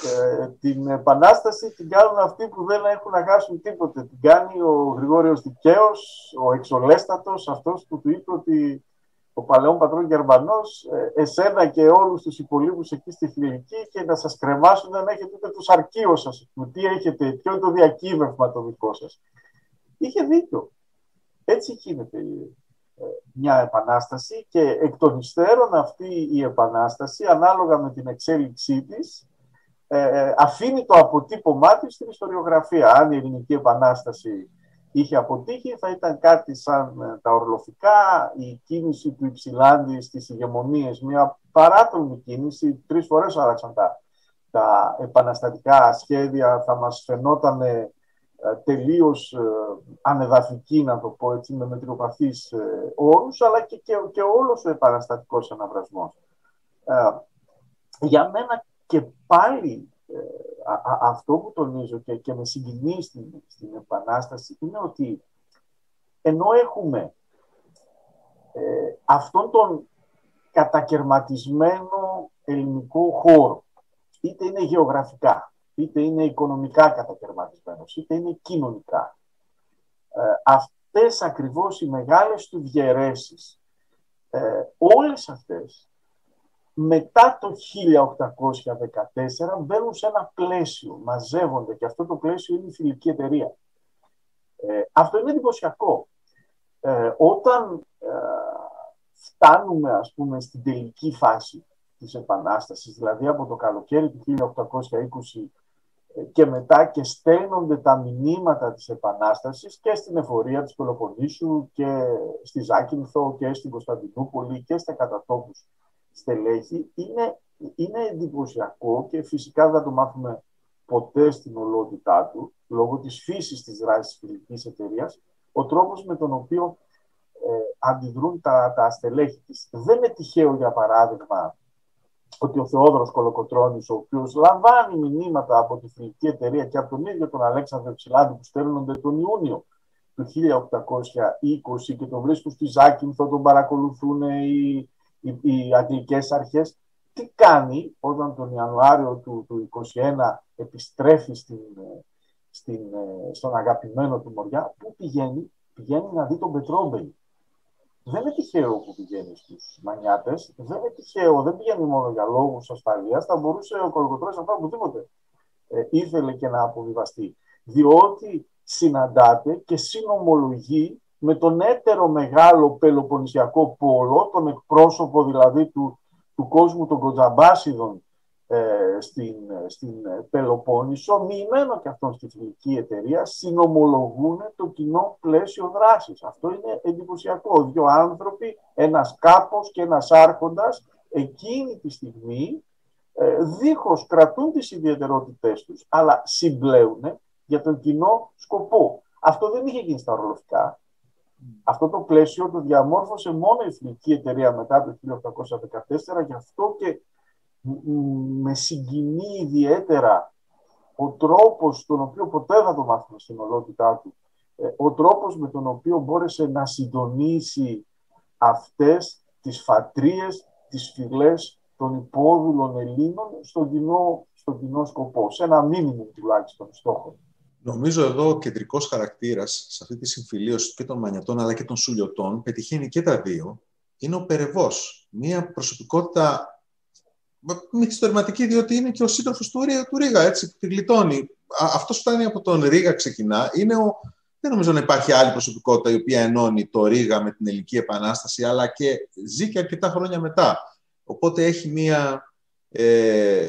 Ε, την επανάσταση την κάνουν αυτοί που δεν έχουν να χάσουν τίποτε. Την κάνει ο Γρηγόριος Δικαίος, ο εξολέστατος, αυτός που του είπε ότι ο παλαιόν πατρόν Γερμανός, ε, εσένα και όλους τους υπολείπους εκεί στη Φιλική και να σας κρεμάσουν δεν έχετε ούτε το σαρκείο σας. Τι έχετε, ποιο είναι το διακύβευμα το δικό σας. Είχε δίκιο. Έτσι γίνεται ε, μια επανάσταση και εκ των υστέρων αυτή η επανάσταση ανάλογα με την εξέλιξή της ε, αφήνει το αποτύπωμά της στην ιστοριογραφία. Αν η Ελληνική Επανάσταση είχε αποτύχει θα ήταν κάτι σαν ε, τα ορλοφικά, η κίνηση του Υψηλάντη στις ηγεμονίες, μια παράτομη κίνηση, τρεις φορές άλλαξαν τα, τα επαναστατικά σχέδια, θα μας φαινόταν ε, τελείως ε, ανεδαφική, να το πω έτσι, με μετριοπαθείς ε, όρους, αλλά και, και, και όλος ο επαναστατικός αναβρασμός. για μένα και πάλι αυτό που τονίζω και, και με συγκινεί στην, στην Επανάσταση είναι ότι ενώ έχουμε ε, αυτόν τον κατακαιρματισμένο ελληνικό χώρο, είτε είναι γεωγραφικά, είτε είναι οικονομικά κατακαιρματισμένος, είτε είναι κοινωνικά, ε, αυτές ακριβώς οι μεγάλες του διαιρέσεις, ε, όλες αυτές μετά το 1814 μπαίνουν σε ένα πλαίσιο, μαζεύονται και αυτό το πλαίσιο είναι η φιλική εταιρεία. Ε, αυτό είναι εντυπωσιακό. Ε, όταν ε, φτάνουμε ας πούμε στην τελική φάση της Επανάστασης, δηλαδή από το καλοκαίρι του 1820 ε, και μετά και στέλνονται τα μηνύματα της Επανάστασης και στην εφορία της Πελοποννήσου και στη Ζάκυνθο και στην Κωνσταντινούπολη και στα κατατόπους στελέχη είναι, είναι εντυπωσιακό και φυσικά δεν θα το μάθουμε ποτέ στην ολότητά του, λόγω της φύσης της δράσης της φιλικής εταιρείας, ο τρόπος με τον οποίο ε, αντιδρούν τα, τα στελέχη της. Δεν είναι τυχαίο, για παράδειγμα, ότι ο Θεόδωρος Κολοκοτρώνης, ο οποίος λαμβάνει μηνύματα από τη φιλική εταιρεία και από τον ίδιο τον Αλέξανδρο Ψηλάδη που στέλνονται τον Ιούνιο του 1820 και τον βρίσκουν στη Ζάκυνθο, τον παρακολουθούν οι, οι, οι αγγλικές αρχές τι κάνει όταν τον Ιανουάριο του, του 21 επιστρέφει στην, στην, στον αγαπημένο του Μοριά, πού πηγαίνει, πηγαίνει να δει τον Πετρόμπελη. Δεν είναι τυχαίο που πηγαίνει στους Μανιάτες, δεν είναι τυχαίο, δεν πηγαίνει μόνο για λόγους ασφαλείας. Θα μπορούσε ο Κολοκοτρό να πάει οπουδήποτε ε, ήθελε και να αποβιβαστεί. Διότι συναντάται και συνομολογεί με τον έτερο μεγάλο πελοποννησιακό πόλο, τον εκπρόσωπο δηλαδή του, του κόσμου των Κοντζαμπάσιδων ε, στην, στην Πελοπόννησο, μοιημένο και αυτόν στη φιλική εταιρεία, συνομολογούν το κοινό πλαίσιο δράσης. Αυτό είναι εντυπωσιακό. Δύο άνθρωποι, ένας κάπος και ένας άρχοντας, εκείνη τη στιγμή, ε, δίχως κρατούν τις ιδιαιτερότητές τους, αλλά συμπλέουν για τον κοινό σκοπό. Αυτό δεν είχε γίνει στα ορολογικά. Αυτό το πλαίσιο το διαμόρφωσε μόνο η Εθνική Εταιρεία μετά το 1814, γι' αυτό και με συγκινεί ιδιαίτερα ο τρόπος τον οποίο ποτέ θα το μάθουμε στην ολότητά του, ε, ο τρόπος με τον οποίο μπόρεσε να συντονίσει αυτές τις φατρίες, τις φυλές των υπόδουλων Ελλήνων στον κοινό, στον κοινό σκοπό, σε ένα μήνυμο τουλάχιστον στόχο. Νομίζω εδώ ο κεντρικός χαρακτήρας σε αυτή τη συμφιλίωση και των Μανιατών αλλά και των Σουλιωτών πετυχαίνει και τα δύο. Είναι ο Περεβός. Μια προσωπικότητα μυθιστορηματική, διότι είναι και ο σύντροφος του, του Ρίγα, έτσι, που τη γλιτώνει. Αυτό φτάνει από τον Ρίγα, ξεκινά. Είναι ο, δεν νομίζω να υπάρχει άλλη προσωπικότητα η οποία ενώνει το Ρίγα με την Ελληνική Επανάσταση, αλλά και ζει και αρκετά χρόνια μετά. Οπότε έχει μία ε,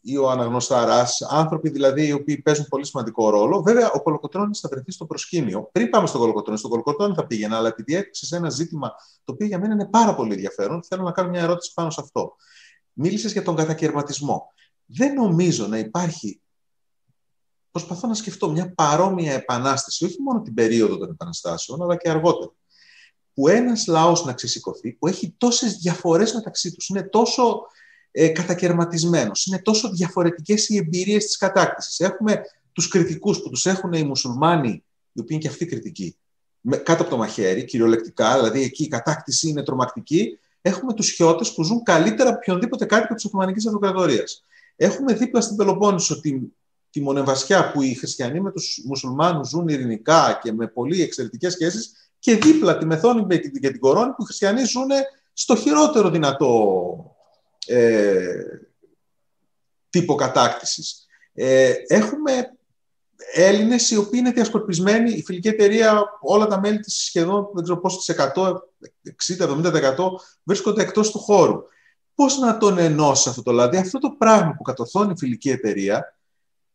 ή ο Αναγνωστάρα, άνθρωποι δηλαδή οι οποίοι παίζουν πολύ σημαντικό ρόλο. Βέβαια, ο Κολοκοτρόνη θα βρεθεί στο προσκήνιο. Πριν πάμε στον Κολοκοτρόνη, στον Κολοκοτρόνη θα πήγαινα, αλλά επειδή έδειξε σε ένα ζήτημα το οποίο για μένα είναι πάρα πολύ ενδιαφέρον, θέλω να κάνω μια ερώτηση πάνω σε αυτό. Μίλησες για τον κατακαιρματισμό. Δεν νομίζω να υπάρχει. Προσπαθώ να σκεφτώ μια παρόμοια επανάσταση, όχι μόνο την περίοδο των επαναστάσεων, αλλά και αργότερα. Που ένας λαός να ξεσηκωθεί, που έχει τόσες διαφορές μεταξύ τους, είναι τόσο ε, κατακαιρματισμένος. Είναι τόσο διαφορετικές οι εμπειρίες της κατάκτησης. Έχουμε τους κριτικούς που τους έχουν οι μουσουλμάνοι, οι οποίοι είναι και αυτοί κριτικοί, κάτω από το μαχαίρι, κυριολεκτικά, δηλαδή εκεί η κατάκτηση είναι τρομακτική. Έχουμε τους χιώτες που ζουν καλύτερα από οποιονδήποτε κάτοικο της Οθωμανικής Αυτοκρατορίας. Έχουμε δίπλα στην Πελοπόννησο τη, τη μονεβασιά που οι χριστιανοί με τους μουσουλμάνους ζουν ειρηνικά και με πολύ εξαιρετικές σχέσεις και δίπλα τη Μεθόνη και την Κορώνη που οι χριστιανοί ζουν στο χειρότερο δυνατό ε, τύπο κατάκτησης. Ε, έχουμε Έλληνες οι οποίοι είναι διασκορπισμένοι, η φιλική εταιρεία, όλα τα μέλη της σχεδόν, δεν ξέρω πόσο 60-70% βρίσκονται εκτός του χώρου. Πώς να τον ενώσει αυτό το δηλαδή, αυτό το πράγμα που κατορθώνει η φιλική εταιρεία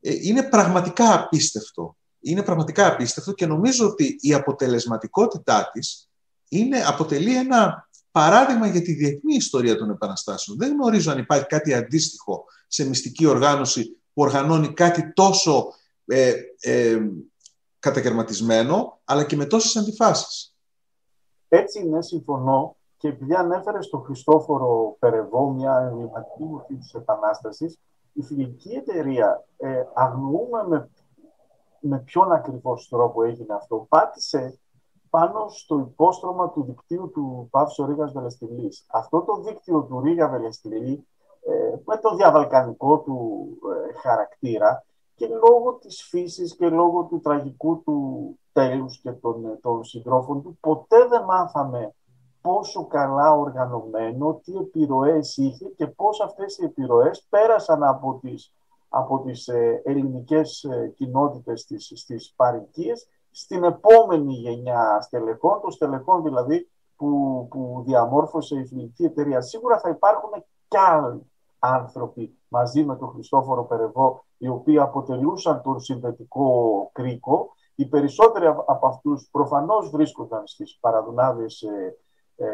ε, είναι πραγματικά απίστευτο. Είναι πραγματικά απίστευτο και νομίζω ότι η αποτελεσματικότητά της είναι, αποτελεί ένα παράδειγμα για τη διεθνή ιστορία των επαναστάσεων. Δεν γνωρίζω αν υπάρχει κάτι αντίστοιχο σε μυστική οργάνωση που οργανώνει κάτι τόσο ε, ε, κατακαιρματισμένο, αλλά και με τόσες αντιφάσεις. Έτσι είναι, συμφωνώ. Και επειδή ανέφερε στον Χριστόφορο Περεβό μια εμβληματική μορφή της Επανάστασης, η φιλική εταιρεία ε, αγνοούμε με, με ποιον ακριβώς τρόπο έγινε αυτό. Πάτησε πάνω στο υπόστρωμα του δικτύου του Παύσο Ρίγας Βελεστιλής. Αυτό το δίκτυο του Ρίγα Βελεστιλή, ε, με το διαβαλκανικό του ε, χαρακτήρα, και λόγω της φύσης και λόγω του τραγικού του τέλους και των, των συντρόφων του, ποτέ δεν μάθαμε πόσο καλά οργανωμένο, τι επιρροές είχε και πώς αυτές οι επιρροές πέρασαν από τις, από τις ε, ελληνικές ε, κοινότητες στις, στις παρικίες στην επόμενη γενιά στελεχών, των στελεχών δηλαδή που, που διαμόρφωσε η φιλική εταιρεία. Σίγουρα θα υπάρχουν κι άλλοι άνθρωποι μαζί με τον Χριστόφορο Περεβό οι οποίοι αποτελούσαν τον συνδετικό κρίκο. Οι περισσότεροι από αυτούς προφανώς βρίσκονταν στις παραδουνάδες ε, ε,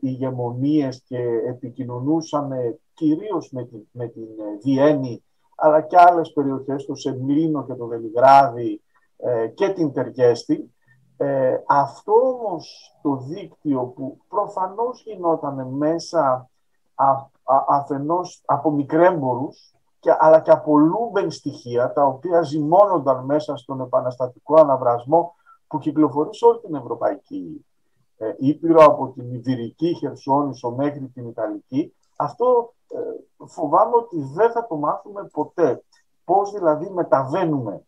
ηγεμονίες και επικοινωνούσαν κυρίως με την, με την Βιέννη αλλά και άλλες περιοχές, το Σεμλίνο και το Βελιγράδι ε, και την Τεργέστη. Ε, αυτό όμως το δίκτυο που προφανώς γινόταν μέσα α, α, αφενός από μικρέμπορους και, αλλά και από λούμπεν στοιχεία τα οποία ζυμώνονταν μέσα στον επαναστατικό αναβρασμό που κυκλοφορεί σε όλη την Ευρωπαϊκή ε, Ήπειρο από την Ιβυρική Χερσόνησο μέχρι την Ιταλική αυτό ε, φοβάμαι ότι δεν θα το μάθουμε ποτέ. Πώς δηλαδή μεταβαίνουμε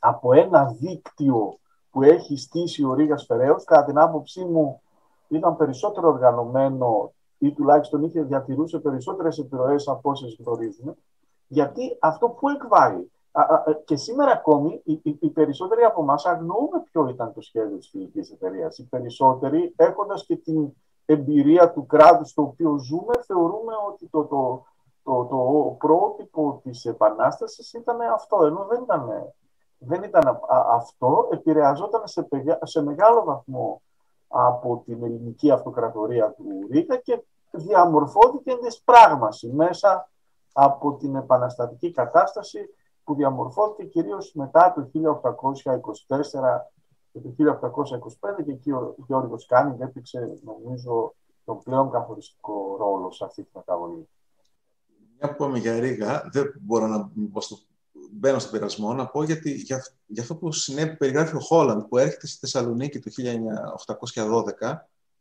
από ένα δίκτυο που έχει στήσει ο Ρήγας Φεραίος, κατά την άποψή μου ήταν περισσότερο οργανωμένο ή τουλάχιστον είχε διατηρούσε περισσότερες επιρροές από όσες γνωρίζουμε, γιατί αυτό που εκβάλλει. Και σήμερα ακόμη οι, οι, οι περισσότεροι από εμάς αγνοούμε ποιο ήταν το σχέδιο της φιλικής εταιρείας. Οι περισσότεροι έχοντας και την εμπειρία του κράτους στο οποίο ζούμε θεωρούμε ότι το, το, το, το πρότυπο της Επανάστασης ήταν αυτό, ενώ δεν ήταν, δεν ήταν αυτό, επηρεαζόταν σε, σε μεγάλο βαθμό από την ελληνική αυτοκρατορία του Ρήγα και διαμορφώθηκε τοις πράγμασι μέσα από την επαναστατική κατάσταση που διαμορφώθηκε κυρίως μετά το 1824 και το 1825 και εκεί ο Γιώργος Κάνινγκ έπαιξε νομίζω τον πλέον καθοριστικό ρόλο σε αυτή τη μεταβολή. Μια που είπαμε για Ρίγα, δεν μπορώ να μπαίνω στον πειρασμό να πω γιατί, για, για αυτό που συνέβη, περιγράφει ο Χόλαντ που έρχεται στη Θεσσαλονίκη το 1812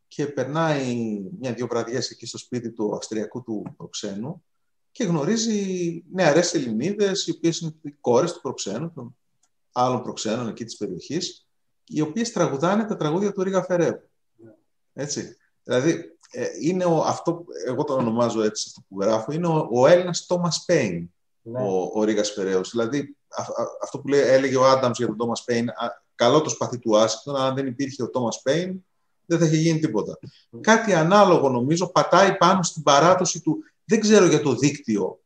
και περνάει μια-δυο βραδιές εκεί στο σπίτι του Αυστριακού του προξένου και γνωρίζει νεαρές Ελληνίδες, οι οποίες είναι οι κόρες του προξένου, των άλλων προξένων εκεί της περιοχής, οι οποίες τραγουδάνε τα τραγούδια του Ρίγα Φεραίου. Έτσι. Δηλαδή, ε, είναι ο, αυτό, εγώ το ονομάζω έτσι αυτό που γράφω, είναι ο, ο Έλληνας Τόμας Πέιν, ναι. ο, ο Ρίγας Φεραίος. Δηλαδή, αυτό που λέει, έλεγε ο Άνταμς για τον Τόμας Πέιν, καλό το σπαθί του Άσχητον, αν δεν υπήρχε ο Τόμας Πέιν, δεν θα είχε γίνει τίποτα. Κάτι ανάλογο νομίζω πατάει πάνω στην παράδοση του. Δεν ξέρω για το δίκτυο.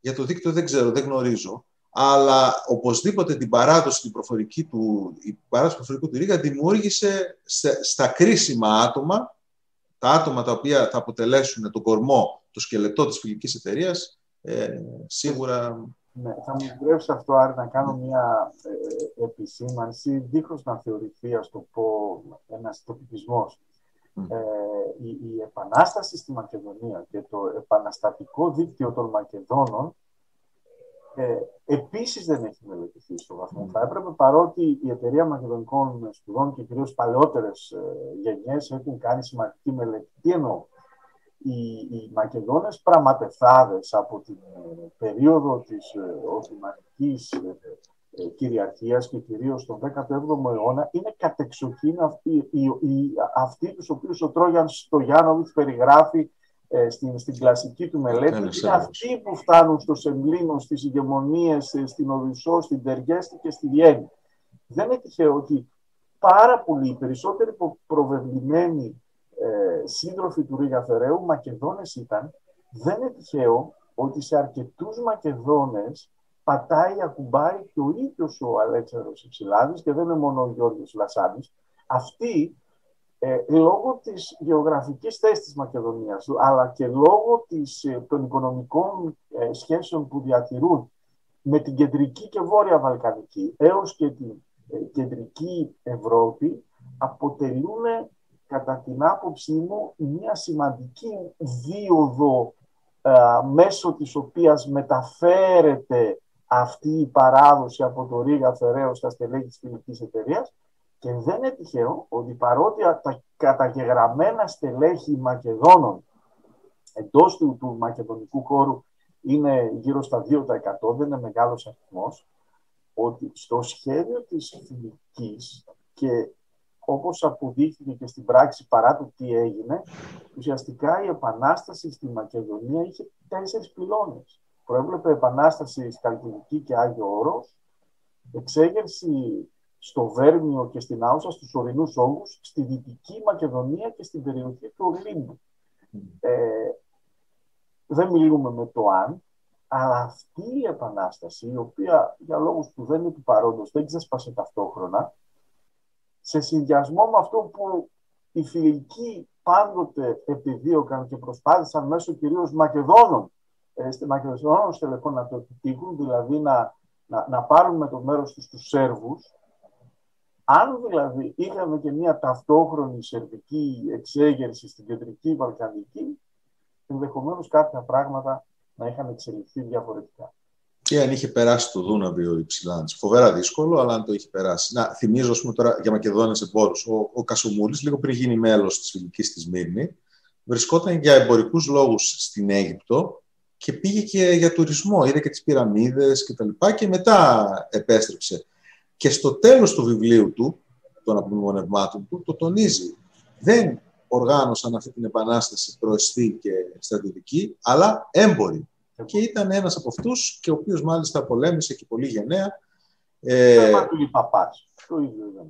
Για το δίκτυο δεν ξέρω, δεν γνωρίζω. Αλλά οπωσδήποτε την παράδοση την προφορική του, η παράδοση του προφορικού του Ρίγα δημιούργησε στα κρίσιμα άτομα, τα άτομα τα οποία θα αποτελέσουν τον κορμό, το σκελετό της φιλικής εταιρείας, ε, σίγουρα ναι, θα μου επιτρέψει αυτό, Άρη, να κάνω μια ε, επισήμανση, δίχως να θεωρηθεί, ας το πω, ένας τοπικισμός. Ε, η, η, επανάσταση στη Μακεδονία και το επαναστατικό δίκτυο των Μακεδόνων ε, επίσης δεν έχει μελετηθεί στο βαθμό. Θα έπρεπε παρότι η Εταιρεία Μακεδονικών Σπουδών και κυρίως παλαιότερες ε, γενιές έχουν κάνει σημαντική μελέτη. Τι εννοώ; οι, οι Μακεδόνες πραγματευθάδες από την περίοδο της Οθωμανικής κυριαρχίας και κυρίως τον 17ο αιώνα είναι κατεξοχήν αυτοί, οι, οι, αυτοί τους οποίους ο Τρόγιαν Στογιάνοβιτς περιγράφει ε, στην, στην κλασική του μελέτη είναι αυτοί που φτάνουν στο Σεμλίνο, στις ηγεμονίες, ε, στην Οδυσσό, στην Τεργέστη και στη Βιέννη. Δεν είναι τυχαίο ότι πάρα πολλοί, περισσότεροι προβεβλημένοι ε, σύντροφοι του Ρίγα Φεραίου, Μακεδόνες ήταν, δεν είναι τυχαίο ότι σε αρκετούς Μακεδόνες πατάει, ακουμπάει και ο ίδιος ο Αλέξανδρος Υψηλάδης και δεν είναι μόνο ο Γιώργος Λασάνης. Αυτοί ε, λόγω της γεωγραφικής θέσης της Μακεδονίας, αλλά και λόγω της, ε, των οικονομικών ε, σχέσεων που διατηρούν με την κεντρική και βόρεια Βαλκανική έως και την ε, κεντρική Ευρώπη, αποτελούν κατά την άποψή μου μια σημαντική δίωδο μέσω της οποίας μεταφέρεται αυτή η παράδοση από το Ρίγα Φεραίος στα στελέχη της φιλικής εταιρείας και δεν είναι τυχαίο ότι παρότι τα καταγεγραμμένα στελέχη Μακεδόνων εντός του, του μακεδονικού χώρου είναι γύρω στα 2%, δεν είναι μεγάλος αριθμός, ότι στο σχέδιο της φιλικής και όπως αποδείχθηκε και στην πράξη παρά το τι έγινε, ουσιαστικά η επανάσταση στη Μακεδονία είχε τέσσερις πυλώνες. Προέβλεπε επανάσταση στη Καλκιδική και Άγιο Όρος, εξέγερση στο Βέρμιο και στην Άουσα, στους ορεινούς όγκους, στη Δυτική Μακεδονία και στην περιοχή του Ολύμπου. Ε, δεν μιλούμε με το αν, αλλά αυτή η επανάσταση, η οποία για λόγους που δεν είναι του παρόντος δεν ξέσπασε ταυτόχρονα, σε συνδυασμό με αυτό που οι φιλικοί πάντοτε επιδίωκαν και προσπάθησαν μέσω κυρίως Μακεδόνων, ε, Μακεδόνων στελεχών να το επιτύχουν, δηλαδή να, να, να πάρουν με το μέρος τους τους Σέρβους, αν δηλαδή είχαμε και μια ταυτόχρονη σερβική εξέγερση στην κεντρική Βαλκανική, ενδεχομένως κάποια πράγματα να είχαν εξελιχθεί διαφορετικά. Και αν είχε περάσει το Δούναβι ο Υψηλάντη. Φοβερά δύσκολο, αλλά αν το είχε περάσει. Να, θυμίζω, πούμε, τώρα για Μακεδόνες εμπόρους. Ο, ο Κασουμούλη, λίγο πριν γίνει μέλος της φιλικής της Μύρνη, βρισκόταν για εμπορικούς λόγους στην Αίγυπτο και πήγε και για τουρισμό. Είδε και τις πυραμίδες κτλ. Και, και μετά επέστρεψε. Και στο τέλος του βιβλίου του, των απομνημονευμάτων του, το τονίζει. Δεν οργάνωσαν αυτή την επανάσταση προεστή και στρατιωτική, αλλά έμποροι. Και ήταν ένας από αυτούς και ο οποίος μάλιστα πολέμησε και πολύ γενναία. Ε,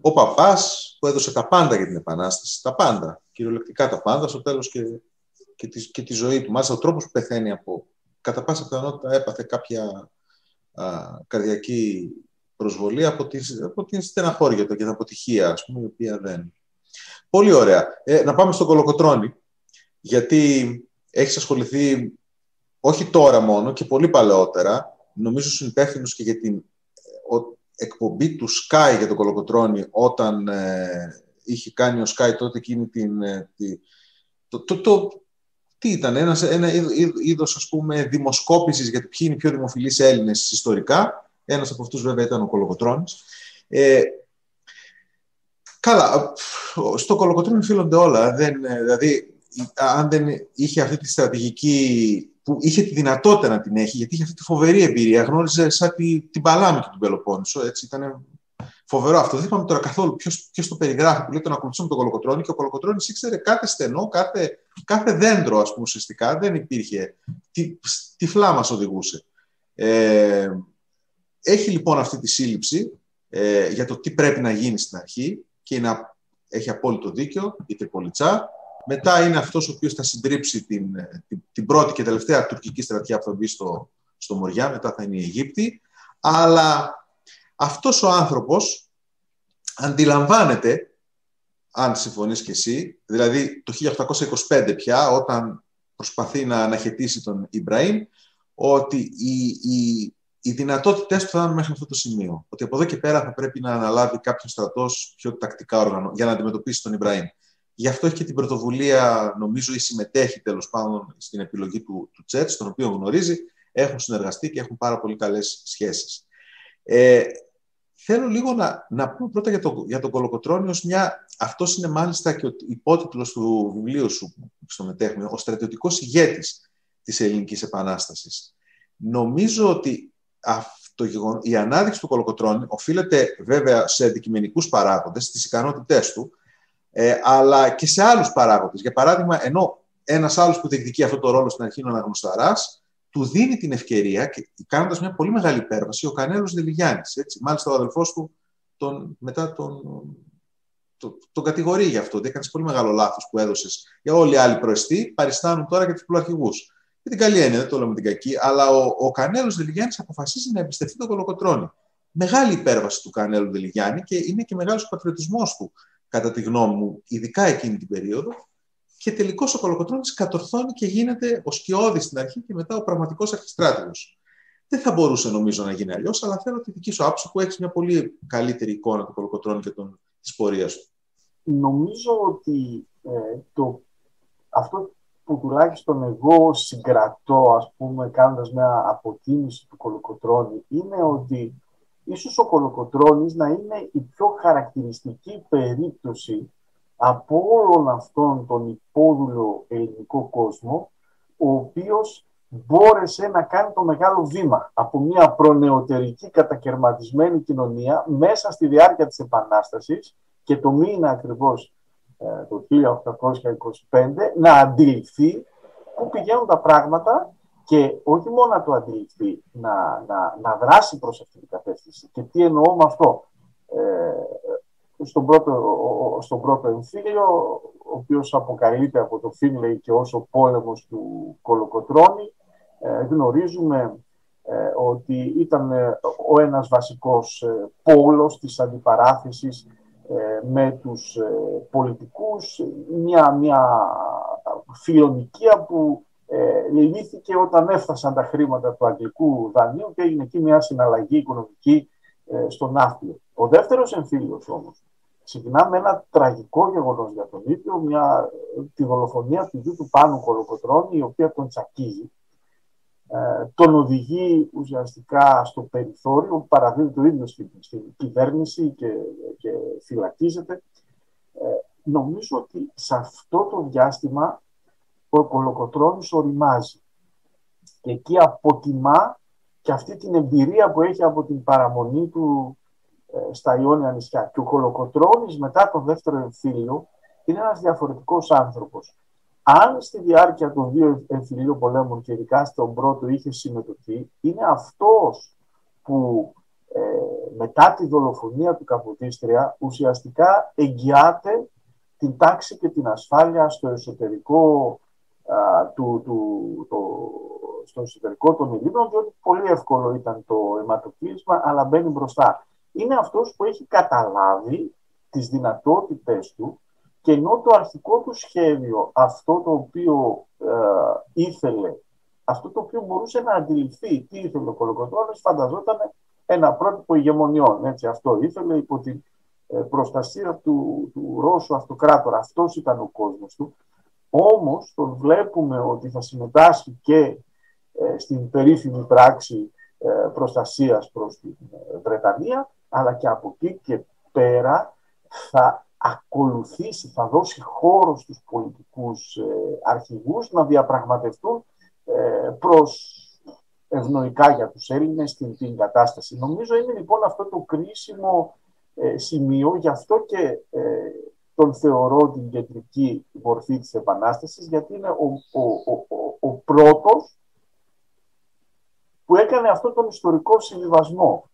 ο παπάς που έδωσε τα πάντα για την επανάσταση, τα πάντα, κυριολεκτικά τα πάντα, στο τέλος και, και, τη, και τη ζωή του. Μάλιστα ο τρόπος που πεθαίνει από, κατά πάσα πιθανότητα έπαθε κάποια α, καρδιακή προσβολή από, τις, από την στεναχώρια και την αποτυχία, ας πούμε, η οποία δεν... Πολύ ωραία. Ε, να πάμε στο Κολοκοτρώνη, γιατί έχεις ασχοληθεί όχι τώρα μόνο και πολύ παλαιότερα, νομίζω είναι υπεύθυνος και για την ο, εκπομπή του Sky για το Κολοκοτρώνη όταν ε, είχε κάνει ο Sky τότε εκείνη την... Ε, τη, το, το, το, τι ήταν, ένας, ένα είδος ας πούμε δημοσκόπησης για το ποιοι είναι οι πιο δημοφιλείς Έλληνες ιστορικά ένας από αυτούς βέβαια ήταν ο Κολοκοτρώνης. Ε, καλά, στο Κολοκοτρώνη φίλονται όλα. Δεν, ε, δηλαδή, αν δεν είχε αυτή τη στρατηγική που είχε τη δυνατότητα να την έχει, γιατί είχε αυτή τη φοβερή εμπειρία, γνώριζε σαν τη, την παλάμη του Πελοπόννησο, έτσι ήταν φοβερό αυτό. Δεν είπαμε τώρα καθόλου ποιος το περιγράφει, που λέει τον ακολουθούμε τον Κολοκοτρώνη και ο Κολοκοτρώνης ήξερε κάθε στενό, κάθε, κάθε δέντρο, ας πούμε, ουσιαστικά. Δεν υπήρχε. Τι, τυφλά μα οδηγούσε. Ε, έχει λοιπόν αυτή τη σύλληψη ε, για το τι πρέπει να γίνει στην αρχή και είναι, έχει απόλυτο δίκιο, η Τριπολιτσά. Μετά είναι αυτός ο οποίος θα συντρίψει την, ε, την, την πρώτη και τελευταία τουρκική στρατιά που θα μπει στο, στο Μοριά, μετά θα είναι η Αιγύπτη. Αλλά αυτός ο άνθρωπος αντιλαμβάνεται, αν συμφωνείς και εσύ, δηλαδή το 1825 πια, όταν προσπαθεί να αναχαιτήσει τον Ιμπραήμ, ότι η, η, οι δυνατότητές του θα είναι μέχρι αυτό το σημείο. Ότι από εδώ και πέρα θα πρέπει να αναλάβει κάποιος στρατός πιο τακτικά όργανο για να αντιμετωπίσει τον Ιμπραήμ. Γι' αυτό έχει και την πρωτοβουλία, νομίζω, ή συμμετέχει τέλος πάντων στην επιλογή του, του Τσέτ, τον οποίο γνωρίζει, έχουν συνεργαστεί και έχουν πάρα πολύ καλές σχέσεις. Ε, Θέλω λίγο να, να πούμε πρώτα για, το, για τον Κολοκοτρώνη ως μια... Αυτός είναι μάλιστα και ο υπότιτλος του βιβλίου σου στο μετέχμιο, ο στρατιωτικός ηγέτης της Ελληνικής Επανάστασης. Νομίζω ότι αυτό, η ανάδειξη του Κολοκοτρώνη οφείλεται βέβαια σε αντικειμενικούς παράγοντες, στις ικανότητές του, ε, αλλά και σε άλλους παράγοντες. Για παράδειγμα, ενώ ένας άλλος που διεκδικεί αυτό το ρόλο στην αρχή είναι ο Αναγνωσταράς, του δίνει την ευκαιρία, και κάνοντας μια πολύ μεγάλη υπέρβαση, ο Κανέλος Δελιγιάννης. Μάλιστα, ο αδελφός του τον, μετά τον, τον, τον κατηγορεί για αυτό. Ότι έκανες πολύ μεγάλο λάθος που έδωσες για όλοι οι άλλοι προεστοί, παριστάνουν τώρα και τους πλοαρχηγού. Με την καλή έννοια, δεν το λέω με την κακή, αλλά ο, ο Κανέλος Δελιγιάννης αποφασίζει να εμπιστευτεί τον Κολοκοτρόνη. Μεγάλη υπέρβαση του Κανέλου Δελιγιάννη και είναι και μεγάλος ο πατριωτισμός του, κατά τη γνώμη μου, ειδικά εκείνη την περίοδο και τελικώς ο Κολοκοτρόνη κατορθώνει και γίνεται ο σκιώδης στην αρχή και μετά ο πραγματικός αρχιστράτηγος. Δεν θα μπορούσε νομίζω να γίνει αλλιώς, αλλά θέλω τη δική σου άποψη που έχεις μια πολύ καλύτερη εικόνα του Κολοκοτρόνη και της πορείας του. Νομίζω ότι ε, το, αυτό που τουλάχιστον εγώ συγκρατώ, ας πούμε, κάνοντας μια αποτίμηση του Κολοκοτρώνη, είναι ότι ίσως ο Κολοκοτρώνης να είναι η πιο χαρακτηριστική περίπτωση από όλον αυτόν τον υπόδουλο ελληνικό κόσμο, ο οποίος μπόρεσε να κάνει το μεγάλο βήμα από μια προνεωτερική κατακαιρματισμένη κοινωνία μέσα στη διάρκεια της Επανάστασης και το μήνα ακριβώς ε, το 1825 να αντιληφθεί πού πηγαίνουν τα πράγματα και όχι μόνο να το αντιληφθεί, να, να, να δράσει προς αυτή την κατεύθυνση. Και τι εννοώ με αυτό; Ε, στον πρώτο, στον πρώτο εμφύλιο, ο οποίος αποκαλείται από το Φίνλεϊ και ως ο πόλεμος του Κολοκοτρώνη, ε, γνωρίζουμε ε, ότι ήταν ε, ο ένας βασικός πόλος της αντιπαράθεσης με τους πολιτικούς, μια, μια φιλονικία που λύθηκε όταν έφτασαν τα χρήματα του αγγλικού δανείου και έγινε εκεί μια συναλλαγή οικονομική στο ναύπλιο. Ο δεύτερος εμφύλιος όμως ξεκινά με ένα τραγικό γεγονός για τον ίδιο, μια, τη δολοφονία του γιου του Πάνου Κολοκοτρώνη, η οποία τον τσακίζει. Ε, τον οδηγεί ουσιαστικά στο περιθώριο, παραδίδει το ίδιο στην, στην κυβέρνηση και, και φυλακίζεται. Ε, νομίζω ότι σε αυτό το διάστημα ο Κολοκοτρώνης οριμάζει και εκεί αποτιμά και αυτή την εμπειρία που έχει από την παραμονή του ε, στα Ιόνια νησιά. Και ο Κολοκοτρώνης μετά το δεύτερο εμφύλιο είναι ένας διαφορετικός άνθρωπος. Αν στη διάρκεια των δύο εμφυλίων πολέμων και ειδικά στον πρώτο είχε συμμετοχή, είναι αυτός που ε, μετά τη δολοφονία του Καποτίστρια ουσιαστικά εγγυάται την τάξη και την ασφάλεια στο εσωτερικό του, του, το, στο εσωτερικό των Ελλήνων, διότι πολύ εύκολο ήταν το αιματοκλείσμα, αλλά μπαίνει μπροστά είναι αυτός που έχει καταλάβει τις δυνατότητες του και ενώ το αρχικό του σχέδιο, αυτό το οποίο ε, ήθελε, αυτό το οποίο μπορούσε να αντιληφθεί τι ήθελε ο Κολοκοτρώνης, φανταζόταν ένα πρότυπο ηγεμονιών. Έτσι, αυτό ήθελε υπό την ε, προστασία του, του Ρώσου αυτοκράτορα. Αυτός ήταν ο κόσμος του. Όμως τον βλέπουμε ότι θα συμμετάσχει και ε, στην περίφημη πράξη ε, προστασίας προς την Βρετανία αλλά και από εκεί και πέρα θα ακολουθήσει, θα δώσει χώρο στους πολιτικούς ε, αρχηγούς να διαπραγματευτούν ε, προς ευνοϊκά για τους Έλληνες την, την κατάσταση. Νομίζω είναι λοιπόν αυτό το κρίσιμο ε, σημείο, γι' αυτό και ε, τον θεωρώ την κεντρική μορφή της Επανάστασης, γιατί είναι ο, ο, ο, ο πρώτος που έκανε αυτό τον ιστορικό συμβιβασμό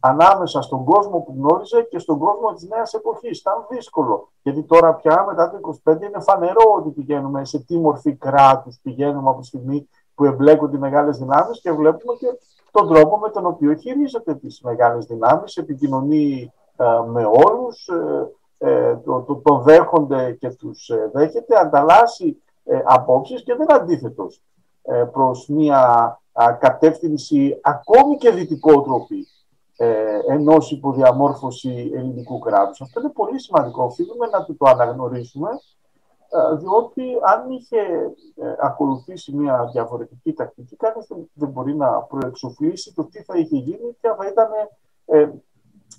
ανάμεσα στον κόσμο που γνώριζε και στον κόσμο της νέας εποχής. Ήταν δύσκολο, γιατί τώρα πια μετά το 25 είναι φανερό ότι πηγαίνουμε σε τι μορφή κράτους πηγαίνουμε από τη στιγμή που εμπλέκονται οι μεγάλες δυνάμεις και βλέπουμε και τον τρόπο με τον οποίο χειρίζεται τις μεγάλες δυνάμεις, επικοινωνεί ε, με όλους, ε, ε, το, το, το, δέχονται και τους ε, δέχεται, ανταλλάσσει ε, απόψεις και δεν αντίθετος προς μια κατεύθυνση ακόμη και δυτικότροπη ε, ενός υποδιαμόρφωση ελληνικού κράτους. Αυτό είναι πολύ σημαντικό. Οφείλουμε να το, το αναγνωρίσουμε, ε, διότι αν είχε ε, ακολουθήσει μια διαφορετική τακτική, κανείς δεν μπορεί να προεξοφλήσει το τι θα είχε γίνει και θα ήταν ε,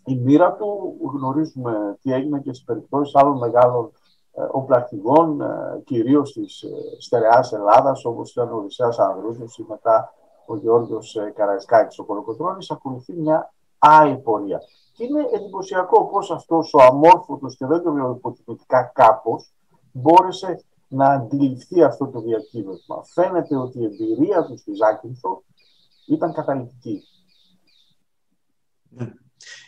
η μοίρα του γνωρίζουμε τι έγινε και στις περιπτώσεις άλλων μεγάλων ε, οπλαρχηγών, ε, κυρίως της ε, στερεάς Ελλάδας, όπως ήταν ο Οδυσσέας Ανδρούζος ή μετά ο Γιώργος Καραϊσκάκης. Ο Κολοκοτρώνης ακολουθεί μια άλλη πορεία. Και είναι εντυπωσιακό πώς αυτός ο αμόρφωτος και δεν το λέω υποτιμητικά κάπως μπόρεσε να αντιληφθεί αυτό το διακύβευμα. Φαίνεται ότι η εμπειρία του στη Ζάκυνθο ήταν καταληκτική. Ναι.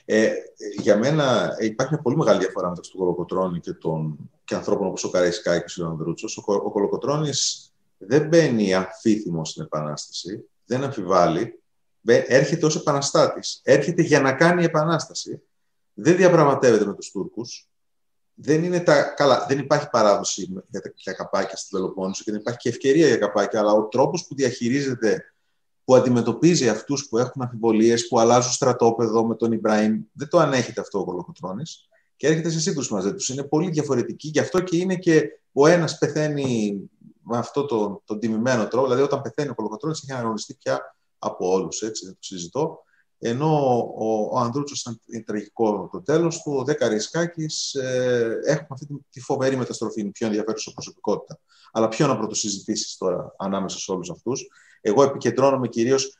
Ε, για μένα υπάρχει μια πολύ μεγάλη διαφορά μεταξύ του Κολοκοτρώνη και, των, και ανθρώπων όπως ο Καραϊσκάκης και ο Ανδρούτσος. Ο, ο Κολοκοτρώνης δεν μπαίνει αμφίθυμο στην Επανάσταση, δεν αμφιβάλλει, έρχεται ως επαναστάτης. Έρχεται για να κάνει επανάσταση. Δεν διαπραγματεύεται με τους Τούρκους. Δεν, είναι τα, καλά, δεν υπάρχει παράδοση για, τα, για καπάκια στην Πελοπόννησο και δεν υπάρχει και ευκαιρία για καπάκια, αλλά ο τρόπος που διαχειρίζεται που αντιμετωπίζει αυτούς που έχουν αμφιβολίες, που αλλάζουν στρατόπεδο με τον Ιμπραήμ, δεν το ανέχεται αυτό ο Κολοκοτρώνης και έρχεται σε σύγκρουση μαζί τους. Είναι πολύ διαφορετική, γι' αυτό και είναι και ο ένας πεθαίνει με αυτό τον, τον τιμημένο τρόπο, δηλαδή όταν πεθαίνει ο Κολοκοτρώνης έχει αναγνωριστεί πια από όλους, έτσι, δεν το συζητώ. Ενώ ο, ο Ανδρούτσος ήταν τραγικό το τέλος του, ο Δέκα Ρισκάκης ε, έχουμε αυτή τη φοβερή μεταστροφή, είναι πιο ενδιαφέρουσα προσωπικότητα. Αλλά ποιο να πρωτοσυζητήσεις τώρα ανάμεσα σε όλους αυτούς. Εγώ επικεντρώνομαι κυρίως